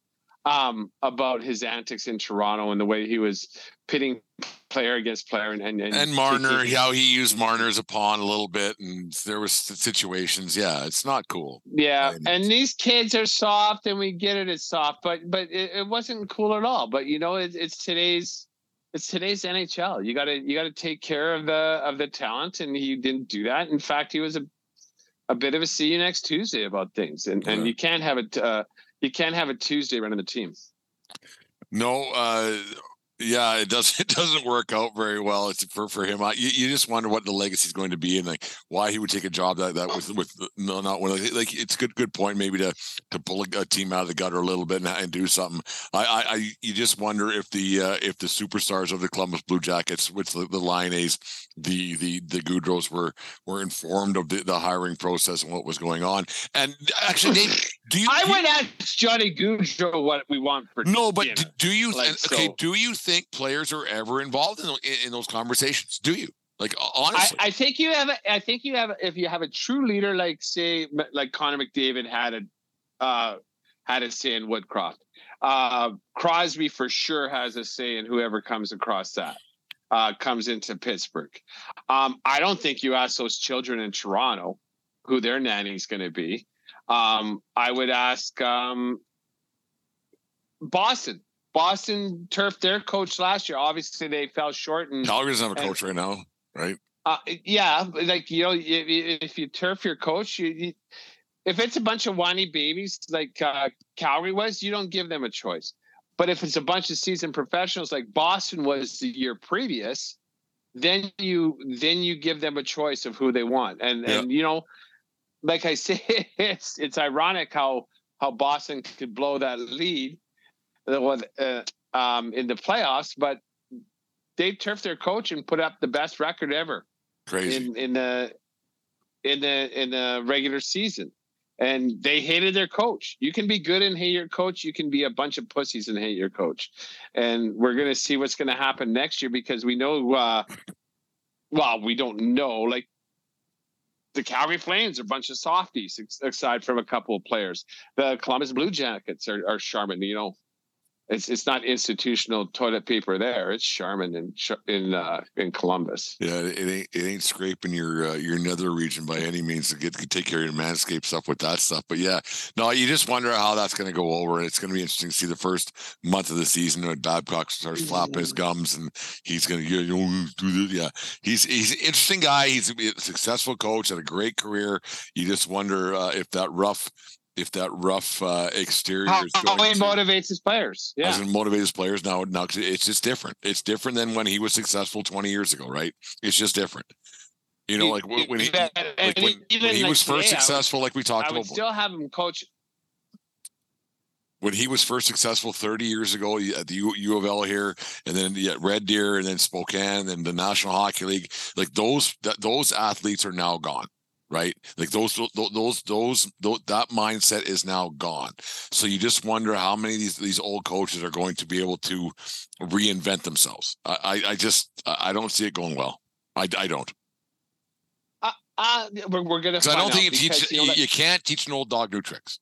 um, about his antics in Toronto and the way he was pitting player against player and and, and, and Marner, how he used Marner as a pawn a little bit, and there was situations. Yeah, it's not cool. Yeah, and, and these kids are soft, and we get it. It's soft, but but it, it wasn't cool at all. But you know, it, it's today's it's today's NHL. You got to you got to take care of the of the talent, and he didn't do that. In fact, he was a a bit of a see you next Tuesday about things, and and you can't have it. Uh, you can't have a Tuesday running the team. No, uh, yeah, it does. It doesn't work out very well. It's for for him. I, you, you just wonder what the legacy is going to be, and like why he would take a job that that with with no not one like it's good good point maybe to to pull a, team out of the gutter a little bit and, and do something. I, I, I you just wonder if the uh, if the superstars of the Columbus Blue Jackets, which the, the Laines, the the the Gaudreaus were were informed of the, the hiring process and what was going on. And actually, Dave, do you? I would ask Johnny Gaudreau what we want for no, but do, do you? Like, okay, so, do you think players are ever involved in, in, in those conversations? Do you? Like honestly, I, I, think you have. I think you have. If you have a true leader, like say, like Connor McDavid had a uh, had a say in Woodcroft. Uh, Crosby for sure has a say in whoever comes across that uh, comes into Pittsburgh. Um, I don't think you ask those children in Toronto who their nanny's going to be. Um, I would ask um, Boston. Boston turfed their coach last year. Obviously, they fell short. And Calgary doesn't have a coach right now, right? Uh, yeah, like you know, if, if you turf your coach, you, you, if it's a bunch of whiny babies like uh, Calgary was, you don't give them a choice. But if it's a bunch of seasoned professionals like Boston was the year previous, then you then you give them a choice of who they want. And yeah. and you know, like I say, it's it's ironic how how Boston could blow that lead uh, um, in the playoffs, but they turfed their coach and put up the best record ever Crazy. in in the in the in the regular season. And they hated their coach. You can be good and hate your coach. You can be a bunch of pussies and hate your coach. And we're going to see what's going to happen next year because we know, uh, well, we don't know. Like the Calgary Flames are a bunch of softies, aside from a couple of players. The Columbus Blue Jackets are, are Charmin. You know, it's it's not institutional toilet paper there. It's Charmin in in uh, in Columbus. Yeah, it ain't it ain't scraping your uh, your nether region by any means to get to take care of your manscape stuff with that stuff. But yeah, no, you just wonder how that's going to go over. It's going to be interesting to see the first month of the season when Babcock starts flapping his gums and he's going to you know do this. Yeah, he's he's an interesting guy. He's a successful coach, had a great career. You just wonder uh, if that rough if that rough uh, exterior how, how he to, motivates his players. Yeah, doesn't motivate his players now. Now it's just different. It's different than when he was successful 20 years ago, right? It's just different. You know, like when, he, like when, when he was first successful, like we talked I about. Still have him coach. When he was first successful 30 years ago at the U, U of L here, and then at Red Deer, and then Spokane, and the National Hockey League, like those that, those athletes are now gone right? Like those, those, those, those, that mindset is now gone. So you just wonder how many of these these old coaches are going to be able to reinvent themselves. I, I just, I don't see it going well. I, I don't. Uh, uh, we're, we're gonna. I don't think you teach. You, know, you can't teach an old dog new tricks.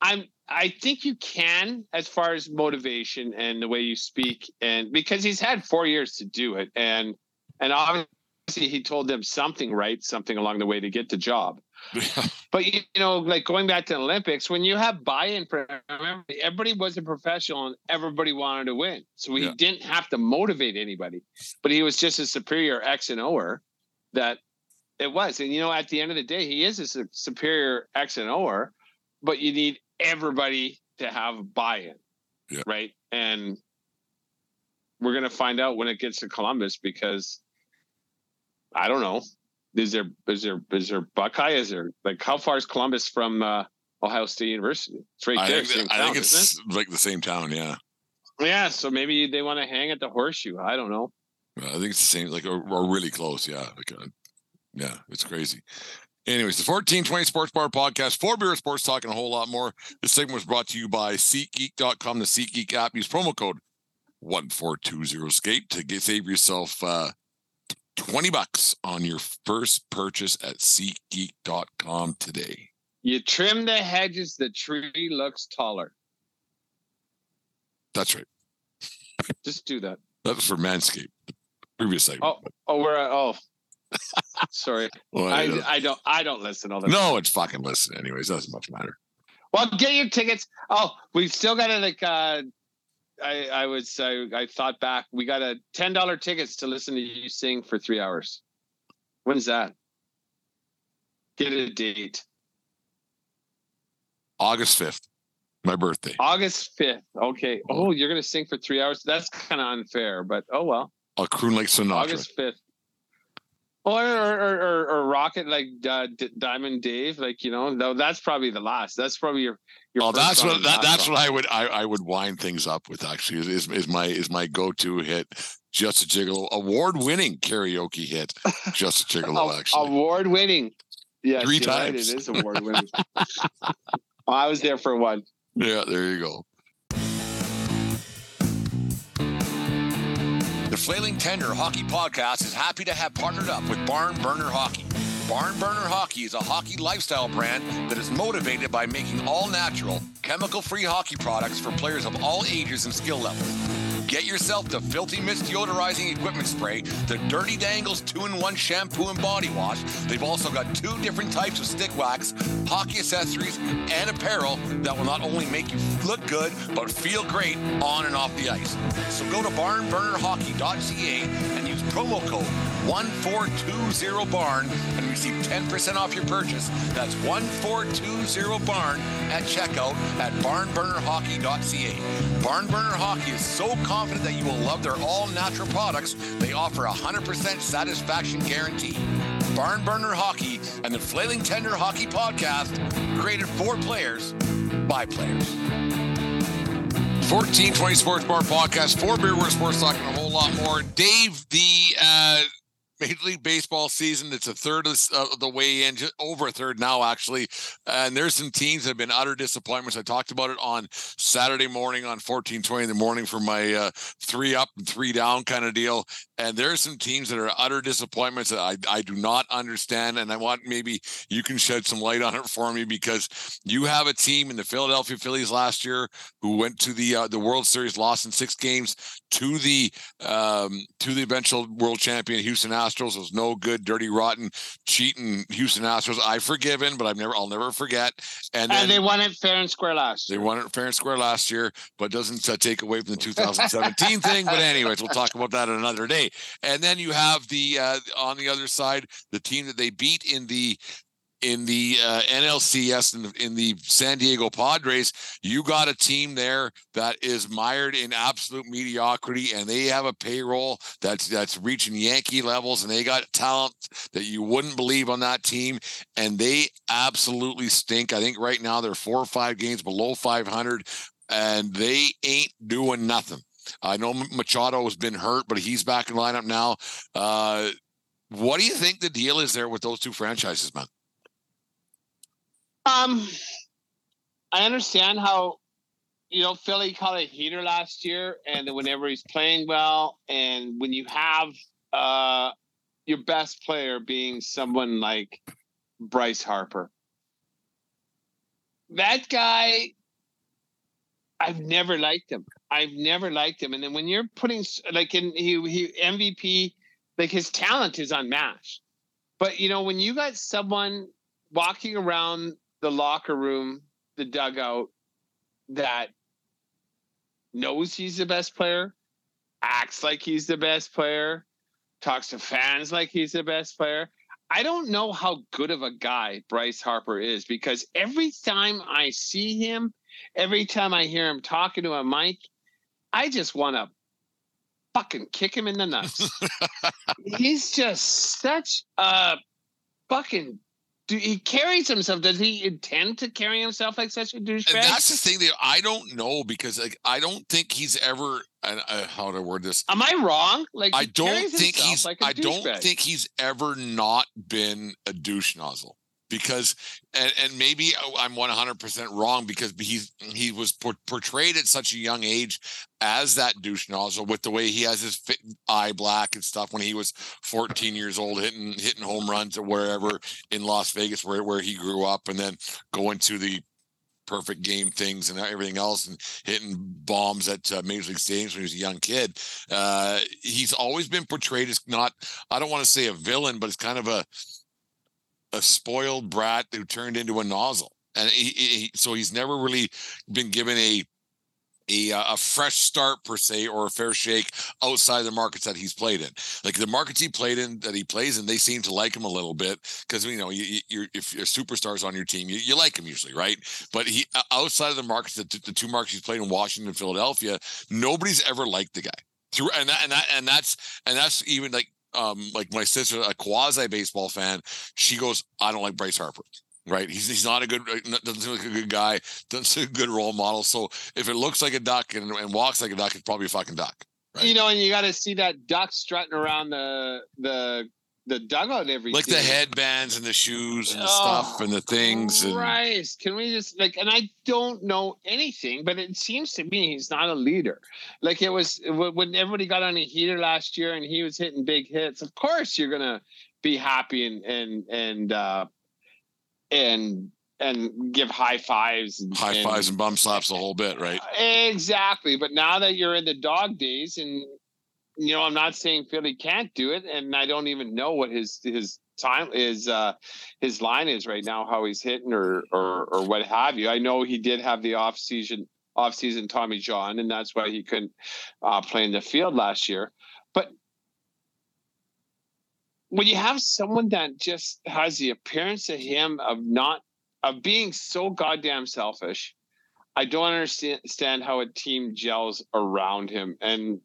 I'm. I think you can, as far as motivation and the way you speak, and because he's had four years to do it, and and obviously he told them something right, something along the way to get the job. but you know, like going back to the Olympics, when you have buy-in, remember everybody was a professional and everybody wanted to win, so he yeah. didn't have to motivate anybody. But he was just a superior X and Oer that it was. And you know, at the end of the day, he is a superior X and Oer, but you need everybody to have buy-in, yeah. right? And we're gonna find out when it gets to Columbus because I don't know. Is there is there is there Buckeye? Is there like how far is Columbus from uh Ohio State University. It's right I there. think, same I town, think it's like the same town. Yeah. yeah. So maybe they want to hang at the horseshoe. I don't know. I think it's the same, like, or, or really close. Yeah. Like, uh, yeah, it's crazy. Anyways, the 1420 Sports Bar Podcast, four beer sports talking a whole lot more. This segment was brought to you by SeatGeek.com, the SeatGeek app. Use promo code 1420skate to get save yourself uh, 20 bucks on your first purchase at SeatGeek.com today. You trim the hedges, the tree looks taller. That's right. Just do that. That was for Manscaped, the previous segment. Oh, oh, we're at, oh. Sorry, Well, I, it- I don't I don't listen all the no, it's fucking listen. Anyways, doesn't much matter. Well, get your tickets. Oh, we've still got to like. Uh, I I was I, I thought back. We got a ten dollar tickets to listen to you sing for three hours. When's that? Get a date. August 5th, my birthday. August fifth. Okay. Oh, you're gonna sing for three hours. That's kind of unfair, but oh well. I'll croon like Sinatra. August fifth. Or or, or or or rocket like uh, D- Diamond Dave, like you know, no, that's probably the last. That's probably your your. Oh, that's what that, that's what I would I, I would wind things up with actually is, is, my is my go-to hit just a gigolo award-winning karaoke hit just a gigolo actually Award winning. Yes, Three you're right, times. it is award winning. I was there for one. yeah there you go Flailing Tender Hockey Podcast is happy to have partnered up with Barn Burner Hockey. Barn Burner Hockey is a hockey lifestyle brand that is motivated by making all natural, chemical free hockey products for players of all ages and skill levels. Get yourself the Filthy Mist deodorizing equipment spray, the Dirty Dangles 2-in-1 shampoo and body wash. They've also got two different types of stick wax, hockey accessories, and apparel that will not only make you look good, but feel great on and off the ice. So go to barnburnerhockey.ca and use promo code 1420barn and receive 10% off your purchase. That's 1420barn at checkout at barnburnerhockey.ca. Barnburner Hockey is so confident that you will love their all-natural products, they offer a 100% satisfaction guarantee. Barnburner Hockey and the Flailing Tender Hockey Podcast created for players by players. 1420 Sports Bar Podcast, four beer, sports talking a whole lot more. Dave, the uh, Major League Baseball season, it's a third of the, way in, over a third now, actually. And there's some teams that have been utter disappointments. I talked about it on Saturday morning on 1420 in the morning for my uh, three up and three down kind of deal. And there's some teams that are utter disappointments that I, I do not understand. And I want maybe you can shed some light on it for me because you have a team in the Philadelphia Phillies last year who went to the uh, the World Series, lost in six games to the um, to the eventual world champion Houston Astros. It was no good, dirty, rotten, cheating Houston Astros. I've forgiven, but I've never I'll never forget. And then And they won it fair and square last. they year. won it fair and square last year, but doesn't uh, take away from the 2017 thing. But anyways, we'll talk about that another day. And then you have the uh, on the other side the team that they beat in the in the uh, NLCS in the, in the San Diego Padres. You got a team there that is mired in absolute mediocrity, and they have a payroll that's that's reaching Yankee levels, and they got talent that you wouldn't believe on that team, and they absolutely stink. I think right now they're four or five games below 500, and they ain't doing nothing. I know Machado has been hurt, but he's back in lineup now. Uh, what do you think the deal is there with those two franchises, man? Um, I understand how you know Philly caught a heater last year, and whenever he's playing well, and when you have uh your best player being someone like Bryce Harper, that guy, I've never liked him. I've never liked him, and then when you're putting like in he he MVP, like his talent is unmatched. But you know when you got someone walking around the locker room, the dugout that knows he's the best player, acts like he's the best player, talks to fans like he's the best player. I don't know how good of a guy Bryce Harper is because every time I see him, every time I hear him talking to a mic, I just want to fucking kick him in the nuts. he's just such a fucking do he carries himself? Does he intend to carry himself like such a douchebag? And that's the thing that I don't know because like I don't think he's ever. Uh, how to word this? Am I wrong? Like I don't think he's. Like I don't think he's ever not been a douche nozzle because and, and maybe I'm 100% wrong because he's he was portrayed at such a young age as that douche nozzle with the way he has his fit, eye black and stuff when he was 14 years old hitting hitting home runs or wherever in Las Vegas where, where he grew up and then going to the perfect game things and everything else and hitting bombs at uh, major league stadiums when he was a young kid. Uh, he's always been portrayed as not i don't want to say a villain but it's kind of a a spoiled brat who turned into a nozzle, and he, he, so he's never really been given a a, uh, a fresh start per se or a fair shake outside the markets that he's played in. Like the markets he played in that he plays in, they seem to like him a little bit because you know you, you're if you're superstars on your team, you, you like him usually, right? But he outside of the markets, the, the two markets he's played in Washington and Philadelphia, nobody's ever liked the guy through and that and that and that's and that's even like um, like my sister, a quasi baseball fan, she goes, I don't like Bryce Harper. Right, he's he's not a good uh, doesn't seem like a good guy, doesn't seem a good role model. So if it looks like a duck and, and walks like a duck, it's probably a fucking duck. Right? You know, and you got to see that duck strutting around the the the dugout every like the headbands and the shoes and the oh, stuff and the things Christ. And... can we just like and I don't know anything, but it seems to me he's not a leader. Like it was when everybody got on a heater last year and he was hitting big hits. Of course you're gonna be happy and and and uh and and give high fives and, high fives and bum slaps a whole bit right exactly but now that you're in the dog days and you know, I'm not saying Philly can't do it, and I don't even know what his his time is uh his line is right now, how he's hitting or or or what have you. I know he did have the off season off season Tommy John, and that's why he couldn't uh, play in the field last year. But when you have someone that just has the appearance of him of not of being so goddamn selfish, I don't understand how a team gels around him. And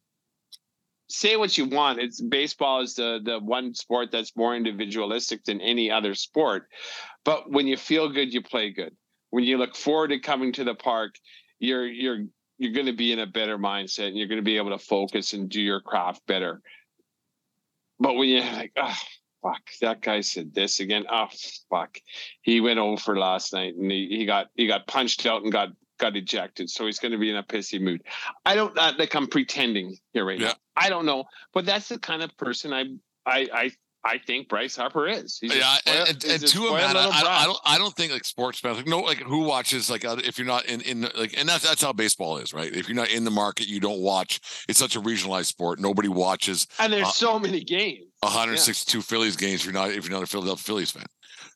say what you want. It's baseball is the the one sport that's more individualistic than any other sport. But when you feel good, you play good. When you look forward to coming to the park, you're you're you're going to be in a better mindset and you're going to be able to focus and do your craft better. But when you're like, oh, fuck, that guy said this again. Oh, fuck. He went over last night and he, he got he got punched out and got got ejected, so he's going to be in a pissy mood. I don't uh, like I'm pretending here right yeah. now. I don't know, but that's the kind of person I I I I think Bryce Harper is. He's yeah, spoiled, and, and, to him, man, I, I, don't, I don't think like sports fans like no, like who watches like if you're not in in like, and that's that's how baseball is, right? If you're not in the market, you don't watch. It's such a regionalized sport. Nobody watches. And there's uh, so many games. 162 yeah. Phillies games. If you're not if you're not a Philadelphia Phillies fan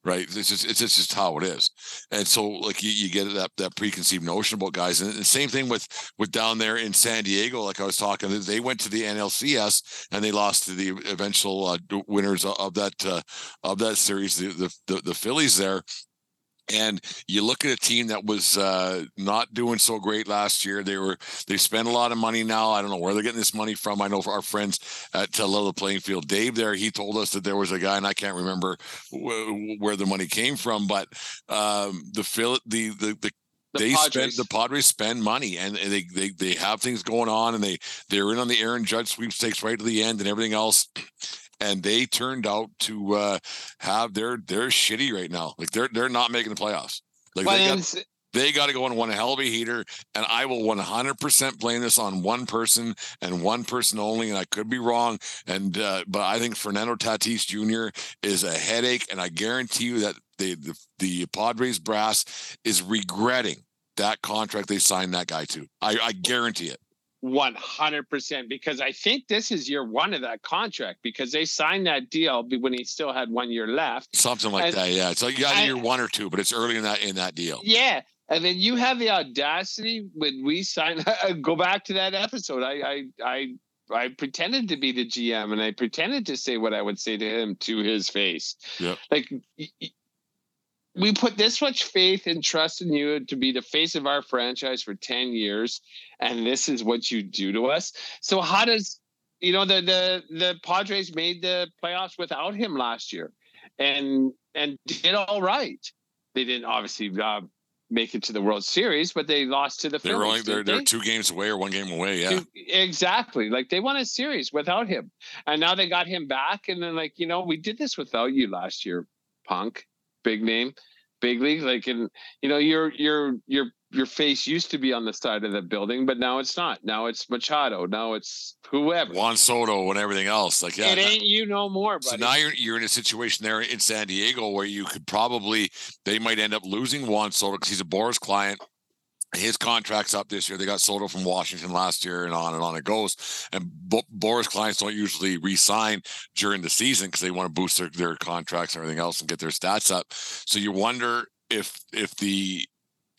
right? It's just it's just how it is, and so like you, you get that that preconceived notion about guys, and the same thing with with down there in San Diego. Like I was talking, they went to the NLCS and they lost to the eventual uh, winners of that uh, of that series, the, the the the Phillies there, and you look at a team that was uh, not doing so great last year. They were they spent a lot of money now. I don't know where they're getting this money from. I know for our friends at Level Playing Field, Dave there, he told us that there was a guy, and I can't remember wh- where the money came from, but um, the Phil the the, the the they Padres. spend the Padres spend money and they, they they have things going on and they they're in on the Aaron Judge sweepstakes right to the end and everything else and they turned out to uh, have their they're shitty right now. Like they're they're not making the playoffs. Like well, they got, they got to go on one hell of a heater, and I will 100% blame this on one person and one person only. And I could be wrong, and uh, but I think Fernando Tatis Jr. is a headache, and I guarantee you that the the, the Padres brass is regretting that contract they signed that guy to. I, I guarantee it. 100% because I think this is year one of that contract because they signed that deal when he still had one year left. Something like and, that, yeah. So you got year one or two, but it's early in that in that deal. Yeah. And then you have the audacity when we sign go back to that episode. I I I I pretended to be the GM and I pretended to say what I would say to him to his face. Yeah. Like we put this much faith and trust in you to be the face of our franchise for 10 years and this is what you do to us so how does you know the the the padres made the playoffs without him last year and and did all right. They didn't obviously uh, make it to the World Series, but they lost to the. They were only they're, they're two games away or one game away. Yeah, two, exactly. Like they won a series without him, and now they got him back. And then like you know we did this without you last year, Punk, big name, big league. Like and you know your your you're your face used to be on the side of the building, but now it's not. Now it's Machado. Now it's whoever. Juan Soto and everything else. Like yeah, it ain't you no more. Buddy. So now you're you're in a situation there in San Diego where you could probably they might end up losing Juan Soto because he's a Boras client. His contract's up this year. They got Soto from Washington last year, and on and on it goes. And Bo- Boras clients don't usually re-sign during the season because they want to boost their, their contracts and everything else and get their stats up. So you wonder if if the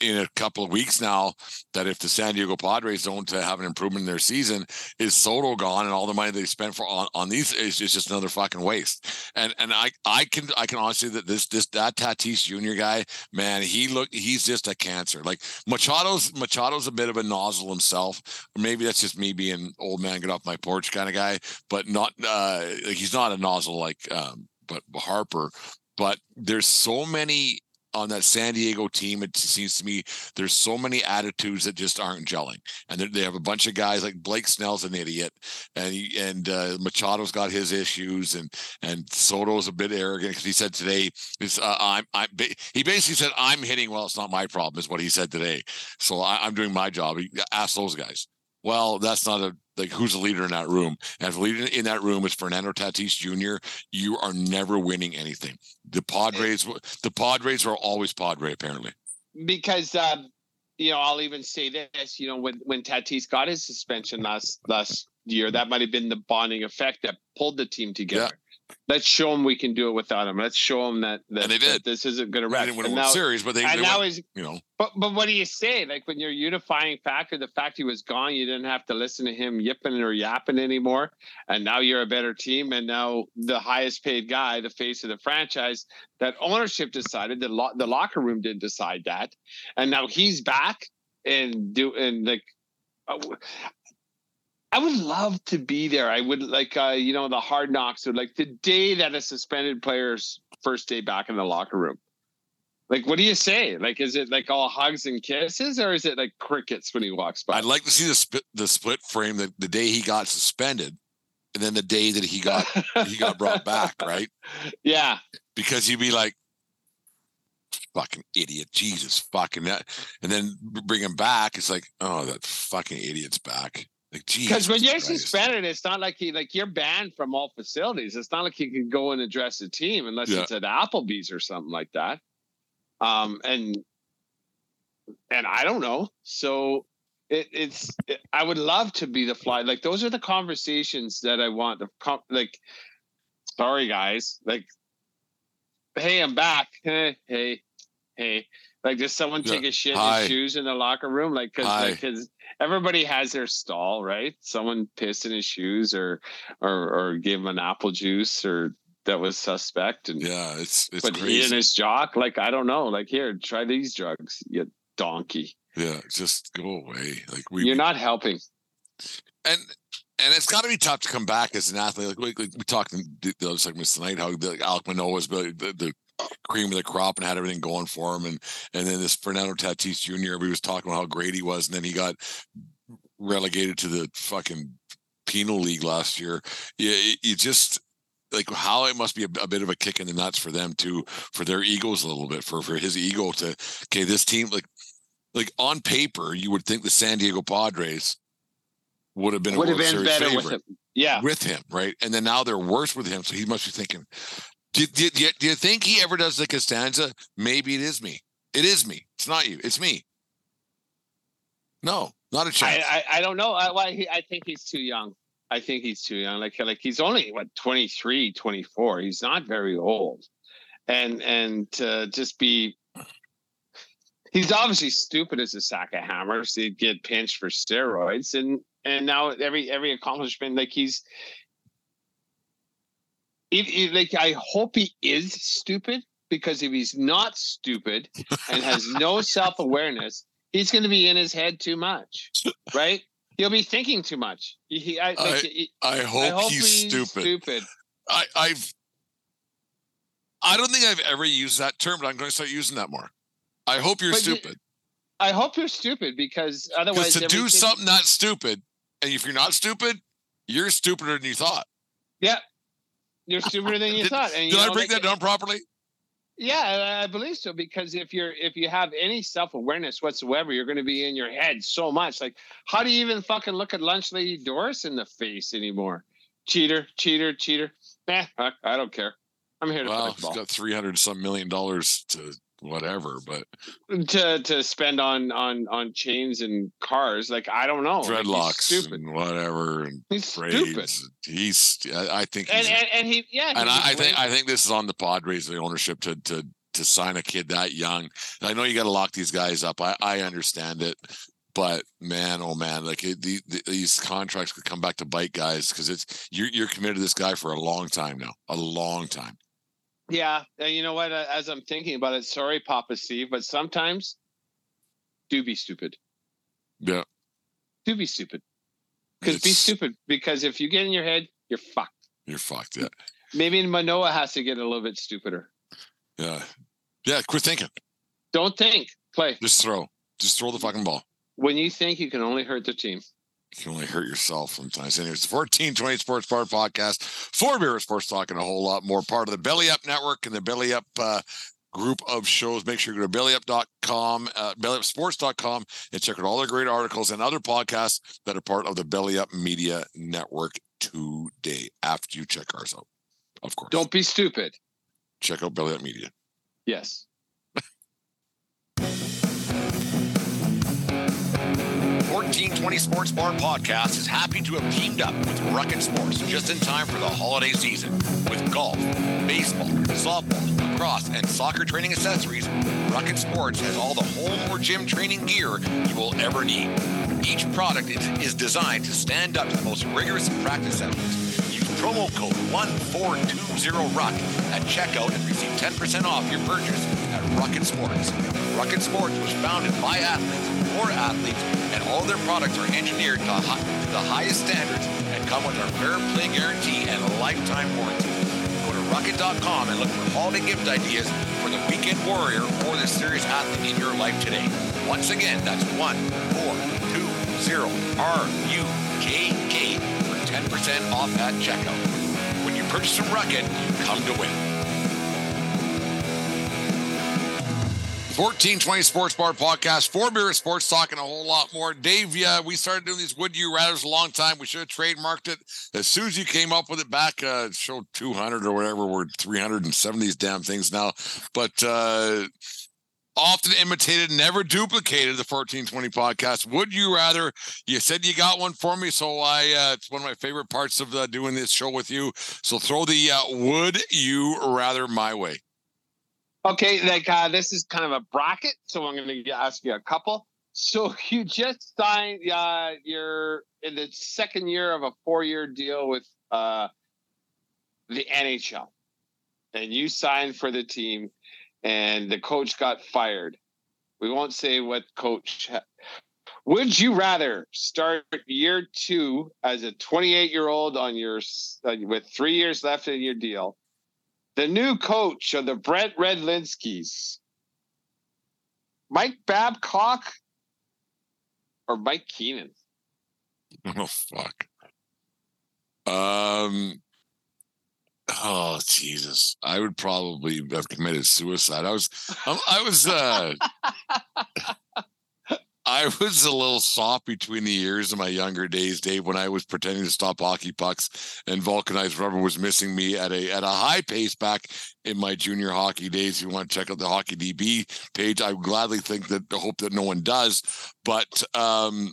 in a couple of weeks now that if the San Diego Padres don't have an improvement in their season, is Soto gone and all the money they spent for on, on these is, just another fucking waste. And and I I can I can honestly that this this that Tatis Jr. guy, man, he look he's just a cancer. Like Machado's Machado's a bit of a nozzle himself. Maybe that's just me being old man get off my porch kind of guy, but not uh he's not a nozzle like um but Harper. But there's so many on that San Diego team, it seems to me there's so many attitudes that just aren't gelling, and they have a bunch of guys like Blake Snell's an idiot, and he, and uh, Machado's got his issues, and and Soto's a bit arrogant because he said today uh, I'm I he basically said I'm hitting well, it's not my problem, is what he said today. So I, am doing my job. Ask those guys. Well, that's not a like who's the leader in that room. And if the leader in that room is Fernando Tatis Jr., you are never winning anything. The Padres, the Padres are always Padre apparently. Because um, you know, I'll even say this. You know, when when Tatis got his suspension last last year, that might have been the bonding effect that pulled the team together. Let's show them we can do it without him. Let's show them that, that, and they did. This isn't going to wreck. They didn't win a World Series, but they, and they now went, is you know. But but what do you say? Like when you're unifying factor, the fact he was gone, you didn't have to listen to him yipping or yapping anymore, and now you're a better team. And now the highest paid guy, the face of the franchise, that ownership decided. The lo- the locker room didn't decide that, and now he's back and do and like. Uh, I would love to be there. I would like, uh, you know, the hard knocks or like the day that a suspended player's first day back in the locker room. Like, what do you say? Like, is it like all hugs and kisses, or is it like crickets when he walks by? I'd like to see the split the split frame the, the day he got suspended, and then the day that he got he got brought back, right? Yeah, because you'd be like, fucking idiot, Jesus, fucking that, and then bring him back. It's like, oh, that fucking idiot's back. Because when you're suspended, it's not like you like you're banned from all facilities. It's not like you can go and address the team unless yeah. it's at Applebee's or something like that. Um, and and I don't know. So it, it's it, I would love to be the fly. Like those are the conversations that I want. The like, sorry guys. Like, hey, I'm back. Hey, hey, hey. Like, does someone yeah. take a shit in his shoes in the locker room? Like, because because everybody has their stall, right? Someone pissed in his shoes or or or gave him an apple juice or that was suspect. And yeah, it's it's but crazy. he in his jock, like I don't know, like here, try these drugs, you donkey. Yeah, just go away. Like we, you're not helping. And and it's got to be tough to come back as an athlete. Like we, like we talked in the other segments tonight, how like Alek Manoah was the, the, the cream of the crop and had everything going for him. And and then this Fernando Tatis Jr. We was talking about how great he was, and then he got relegated to the fucking penal league last year. You, you just like how it must be a, a, bit of a kick in the nuts for them too, for their egos a little bit, for for his ego to okay, this team like like on paper you would think the San Diego Padres would have been would have been better with him. Yeah, with him, right? And then now they're worse with him, so he must be thinking, do, do, do, do you think he ever does the Costanza? Maybe it is me. It is me. It's not you. It's me. No, not a chance. I, I, I don't know. I, well, he, I think he's too young. I think he's too young. Like like he's only what 23, 24. He's not very old. And and to just be he's obviously stupid as a sack of hammers. He'd get pinched for steroids and and now every every accomplishment like he's it, it, like I hope he is stupid because if he's not stupid and has no self awareness, he's going to be in his head too much, right? He'll be thinking too much. He, I, like, I, I, hope I, hope he's, he's stupid. stupid. I, I've I don't think I've ever used that term, but I'm going to start using that more. I hope you're But you- stupid. I hope you're stupid because otherwise, to do something not stupid, and if you're not stupid, you're stupider than you thought. Yeah, you're stupider than you Did- thought. And Did you I break that down properly? Yeah, I- believe so because if you're if you have any self awareness whatsoever, you're going to be in your head so much. Like, how do you even fucking look at lunch lady Doris in the face anymore? Cheater, cheater, cheater. Eh, I, I don't care. I'm here to Well, he's got 300 some million dollars to whatever, but mm, to to spend on on on chains and cars. Like I don't know. Dreadlocks stupid. and whatever and He's stupid. He's, I I think And, and and he yeah. and I, I think I think this is on the Padres, the ownership to to to sign a kid that young. I know you got to lock these guys up. I I understand it, but man, oh man, like it, the, the, these contracts could come back to bite guys because it's you're you're committed to this guy for a long time now, a long time. Yeah, and you know what? uh, As I'm thinking about it, sorry, Papa Steve, but sometimes do be stupid. Yeah, Do be stupid. Because be stupid. Because if you get in your head, you're fucked. You're fucked. Yeah, Maybe Manoah has to get a little bit stupider. yeah, yeah. Quit thinking. Don't think. Play. Just throw. Just throw the fucking ball. When you think, you can only hurt the team. You can only hurt yourself sometimes. Anyways, the 1420 Sports Bar Podcast, for beer sports talk and a whole lot more. Part of the Belly Up Network and the Belly Up uh, group of shows. Make sure you go to bellyup.com, uh, bellyupsports.com, and check out all the great articles and other podcasts that are part of the Belly Up Media Network today after you check ours out. Of course. Don't be stupid. check out Belly Up Media. Yes. 1420 Sports Bar Podcast is happy to have teamed up with Rukket Sports just in time for the holiday season. With golf, baseball, softball, lacrosse, and soccer training accessories, Rukket Sports has all the home or gym training gear you will ever need. Each product is, designed to stand up to the most rigorous practice sessions. Use promo code 1420RUKK at checkout and receive 10% off your purchase at Rukket Sports. Rukket Sports was founded by athletes for athletes, and all their products are engineered to, hi- to the highest standards and come with our fair play guarantee and a lifetime warranty. Go to Rukket.com and look for holiday gift ideas for the weekend warrior or the serious athlete in your life today. Once again, that's 1420RUKK for 10% off at checkout. When you purchase from Rocket, you come to win. 1420 Sports Bar Podcast, for beer sports talk and a whole lot more. Dave, yeah, we started doing these Would You Rathers a long time. We should have trademarked it. As soon as you came up with it back, uh, show 200 or whatever, we're 307 these damn things now. But uh, often imitated, never duplicated the 1420 podcast. Would you rather? You said you got one for me, so I, uh, it's one of my favorite parts of uh, doing this show with you. So throw the uh, Would You Rather my way. Okay, like uh, this is kind of a bracket, so I'm going to ask you a couple. So you just signed, uh, you're in the second year of a four-year deal with uh, the NHL, and you signed for the team, and the coach got fired. We won't say what coach. Ha- Would you rather start year two as a 28-year-old on your uh, with three years left in your deal? The new coach of the Brent Redlinskis, Mike Babcock or Mike Keenan? Oh fuck. Um. Oh Jesus! I would probably have committed suicide. I was, um, I was, uh, I was a little soft between the ears in my younger days, Dave, when I was pretending to stop hockey pucks and vulcanized rubber was missing me at a at a high pace back in my junior hockey days. If you want to check out the Hockey DB page, I gladly think that the hope that no one does, but um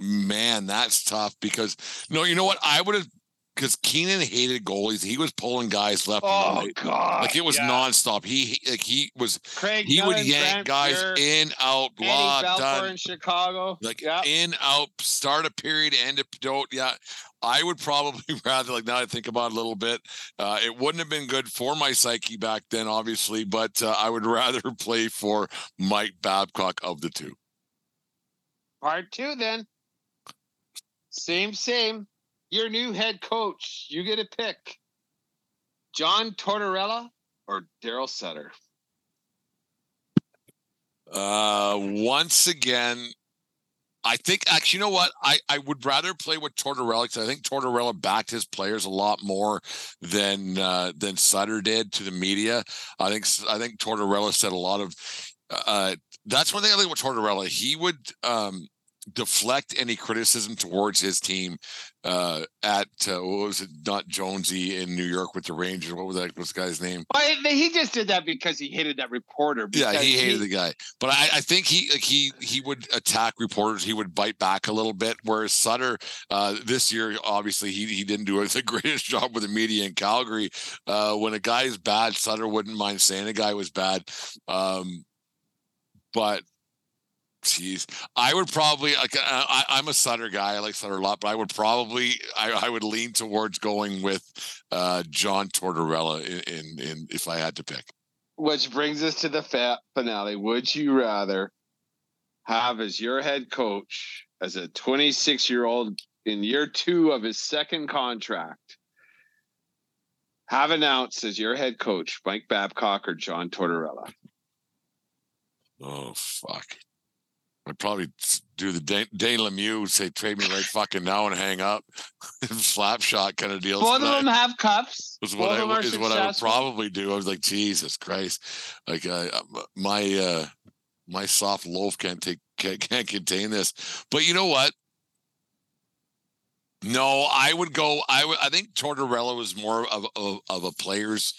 man, that's tough because no, you know what? I would have because Keenan hated goalies. He was pulling guys left and Oh right. God! Like it was yeah. nonstop. He like he was Craig. he would yank Brent guys Burke, in, out, blah, done. in Chicago. Like yeah. in, out, start a period, end a don't. Yeah. I would probably rather like now I think about it a little bit. Uh, it wouldn't have been good for my psyche back then, obviously, but uh, I would rather play for Mike Babcock of the two. Part two, then. Same, same. Your new head coach. You get a pick. John Tortorella or Daryl Sutter? Uh, once again, I think actually, you know what? I, I would rather play with Tortorella because I think Tortorella backed his players a lot more than uh, than Sutter did to the media. I think I think Tortorella said a lot of. Uh, that's one thing I think with Tortorella. He would um, deflect any criticism towards his team uh, at uh, what was it? Not Jonesy in New York with the Rangers. What was that? What's the guy's name? Well, he just did that because he hated that reporter. Yeah, he hated the guy. But I, I think he like he he would attack reporters. He would bite back a little bit. Whereas Sutter, uh, this year, obviously he he didn't do the greatest job with the media in Calgary. Uh, when a guy is bad, Sutter wouldn't mind saying a guy was bad. Um, but Jeez, I would probably like I, I'm a Sutter guy. I like Sutter a lot, but I would probably I, I would lean towards going with uh, John Tortorella in, in, in if I had to pick. Which brings us to the fat finale. Would you rather have as your head coach as a 26 year old in year two of his second contract? Have announced as your head coach Mike Babcock or John Tortorella? Oh fuck! I'd probably do the Dane, Dane Lemieux say trade me right fucking now and hang up, slap shot kind of deal. Both of them have cuffs. Is what I is what I would probably do. I was like, Jesus Christ, like uh, my uh, my soft loaf can't take can't, can't contain this. But you know what? No, I would go. I would. I think Tortorella was more of of, of a player's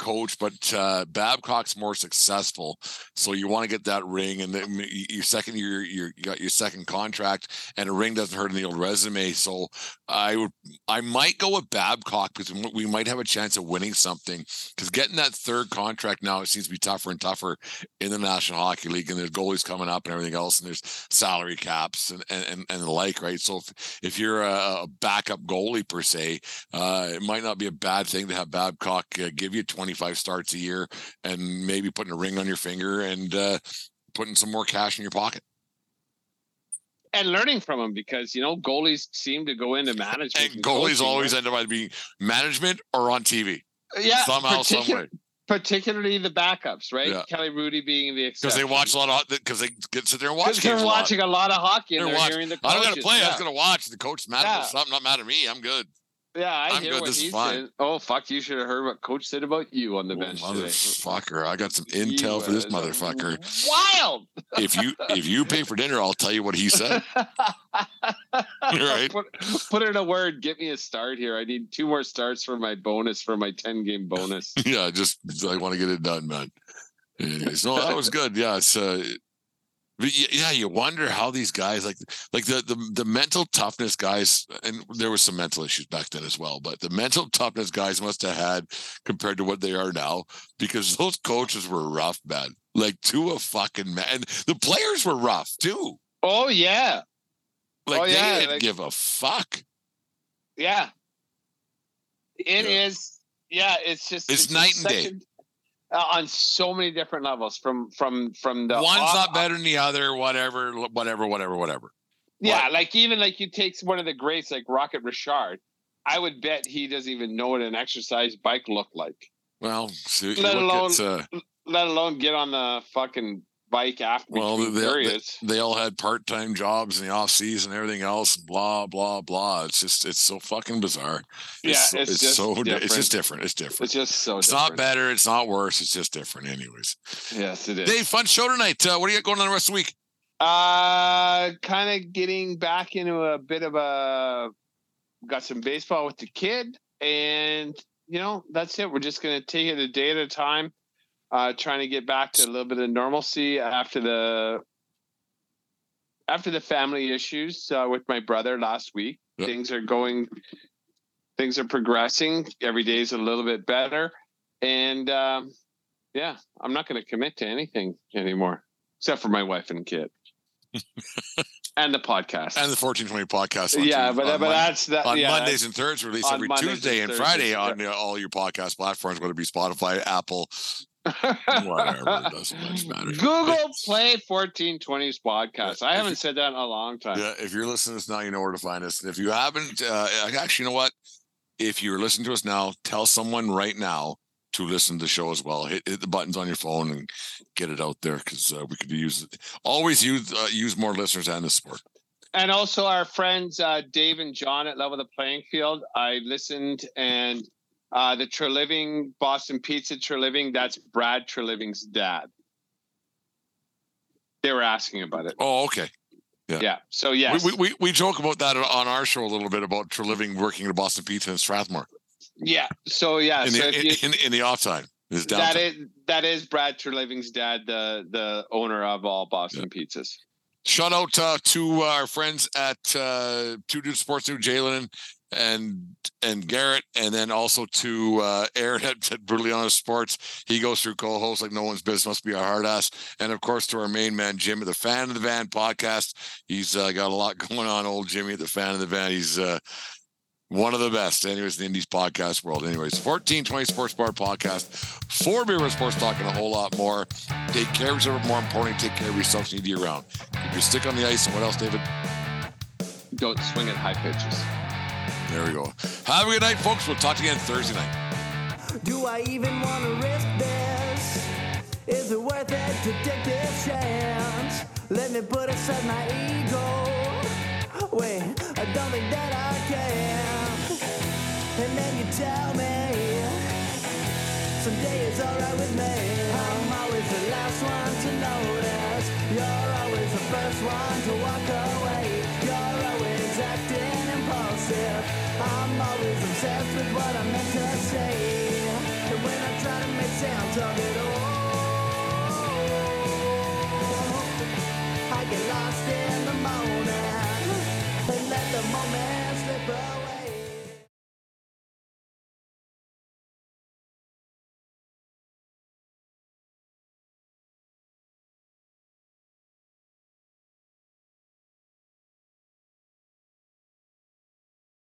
coach, but uh, Babcock's more successful. So you want to get that ring, and then your second year, you got your second contract, and a ring doesn't hurt in the old resume. So I would, I might go with Babcock because we might have a chance of winning something. Because getting that third contract now, it seems to be tougher and tougher in the National Hockey League, and there's goalies coming up and everything else, and there's salary caps and and and the like, right? So if if you're a, backup goalie per se, uh, it might not be a bad thing to have Babcock uh, give you 20 25 starts a year and maybe putting a ring on your finger and uh, putting some more cash in your pocket. And learning from them because you know goalies seem to go into management. And, goalies coaching, always right? end up either being management or on TV. Yeah, somehow, some way particularly the backups, right? Yeah. Kelly Hrudey being the because they watch a lot of because they get sit there and watch. They're watching a lot. a lot. of hockey and they're, they're hearing the. Coaches. I don't got to play. Yeah. I was going to watch. The coach mad yeah. something. Not mad at me. I'm good. Yeah, I hear good. what this he said. Oh fuck! You should have heard what Coach said about you on the oh, bench Motherfucker! I got some intel for this motherfucker. Wild. if you if you pay for dinner, I'll tell you what he said. right. Put, put in a word. Get me a start here. I need two more starts for my bonus for my ten game bonus. yeah, just I want to get it done, man. Anyways, no, that was good. Yeah, it's uh, yeah, you wonder how these guys like like the, the the mental toughness guys, and there was some mental issues back then as well, but the mental toughness guys must have had compared to what they are now because those coaches were rough, man. Like to a fucking man. And the players were rough too. Oh yeah. Like oh, they yeah. didn't like, give a fuck. Yeah. It yeah. is. Yeah, it's just it's, it's night and day. A, uh, on so many different levels from from from the one's off, not better than the other whatever whatever whatever whatever yeah what? like even like you take one of the greats like rocket richard i would bet he doesn't even know what an exercise bike looked like well so let alone at, uh, let alone get on the fucking bike after well they, they, they, all had part-time jobs in the off season everything else blah blah blah. It's just it's so fucking bizarre. It's yeah it's, it's so different. it's just different. it's different. It's just so it's different. not better it's not worse it's just different anyways. Yes it is. Dave fun show tonight. Uh, what do you got going on the rest of the week? Uh kind of getting back into a bit of a got some baseball with the kid and you know that's it. We're just gonna take it a day at a time uh, trying to get back to a little bit of normalcy after the after the family issues uh, with my brother last week. Yep. Things are going, things are progressing. Every day is a little bit better, and um, yeah, I'm not going to commit to anything anymore, except for my wife and kid. and the podcast and the 1420 podcast. yeah, but, but that's that on yeah, Mondays and Thursdays, release every Mondays Tuesday and, and Friday on yeah. all your podcast platforms, whether it be Spotify, Apple, Whatever, it doesn't much matter. Google Play 1420s podcast. I haven't said that in a long time. Yeah, if you're listening to us now, you know where to find us. If you haven't, uh, actually, you know what? If you're listening to us now, tell someone right now to listen to the show as well. Hit, hit the buttons on your phone and get it out there because uh, we could use it. Always use uh, use more listeners and the sport. And also our friends uh, Dave and John at Level the Playing Field. I listened and uh, the Treliving Boston Pizza Treliving. That's Brad Treliving's dad. They were asking about it. Oh, okay. Yeah. yeah. So yes, we, we we joke about that on our show a little bit about Treliving working at Boston Pizza in Strathmore. Yeah. So yeah. In so the, you, in, in, the off time. That is that is Brad Treliving's dad, the the owner of all Boston yeah. pizzas. Shout out uh, to our friends at uh, Two Dudes Sports New Jalen and and Garrett, and then also to uh, Aaron at, at Brutally Honest Sports. He goes through co-hosts like no one's business. Must be a hard ass, and of course to our main man Jim the Fan of the Van podcast. He's uh, got a lot going on. Old Jimmy the Fan of the Van. He's uh, one of the best, anyways, in the Indies podcast world. Anyways, 1420 Sports Bar podcast, four beer with sports talk, and a whole lot more. Take care of yourself, more importantly, take care of yourself. You need to be around. Keep your stick on the ice, and what else, David? Don't swing at high pitches. There we go. Have a good night, folks. We'll talk to you again Thursday night. Do I even want to risk this? Is it worth it to take this chance? Let me put aside my ego. Wait, I don't think that I can. And then you tell me someday it's alright with me. I'm always the last one to notice. You're always the first one to walk away. Obsessed with what I meant to say. And when I try to make sense of it all,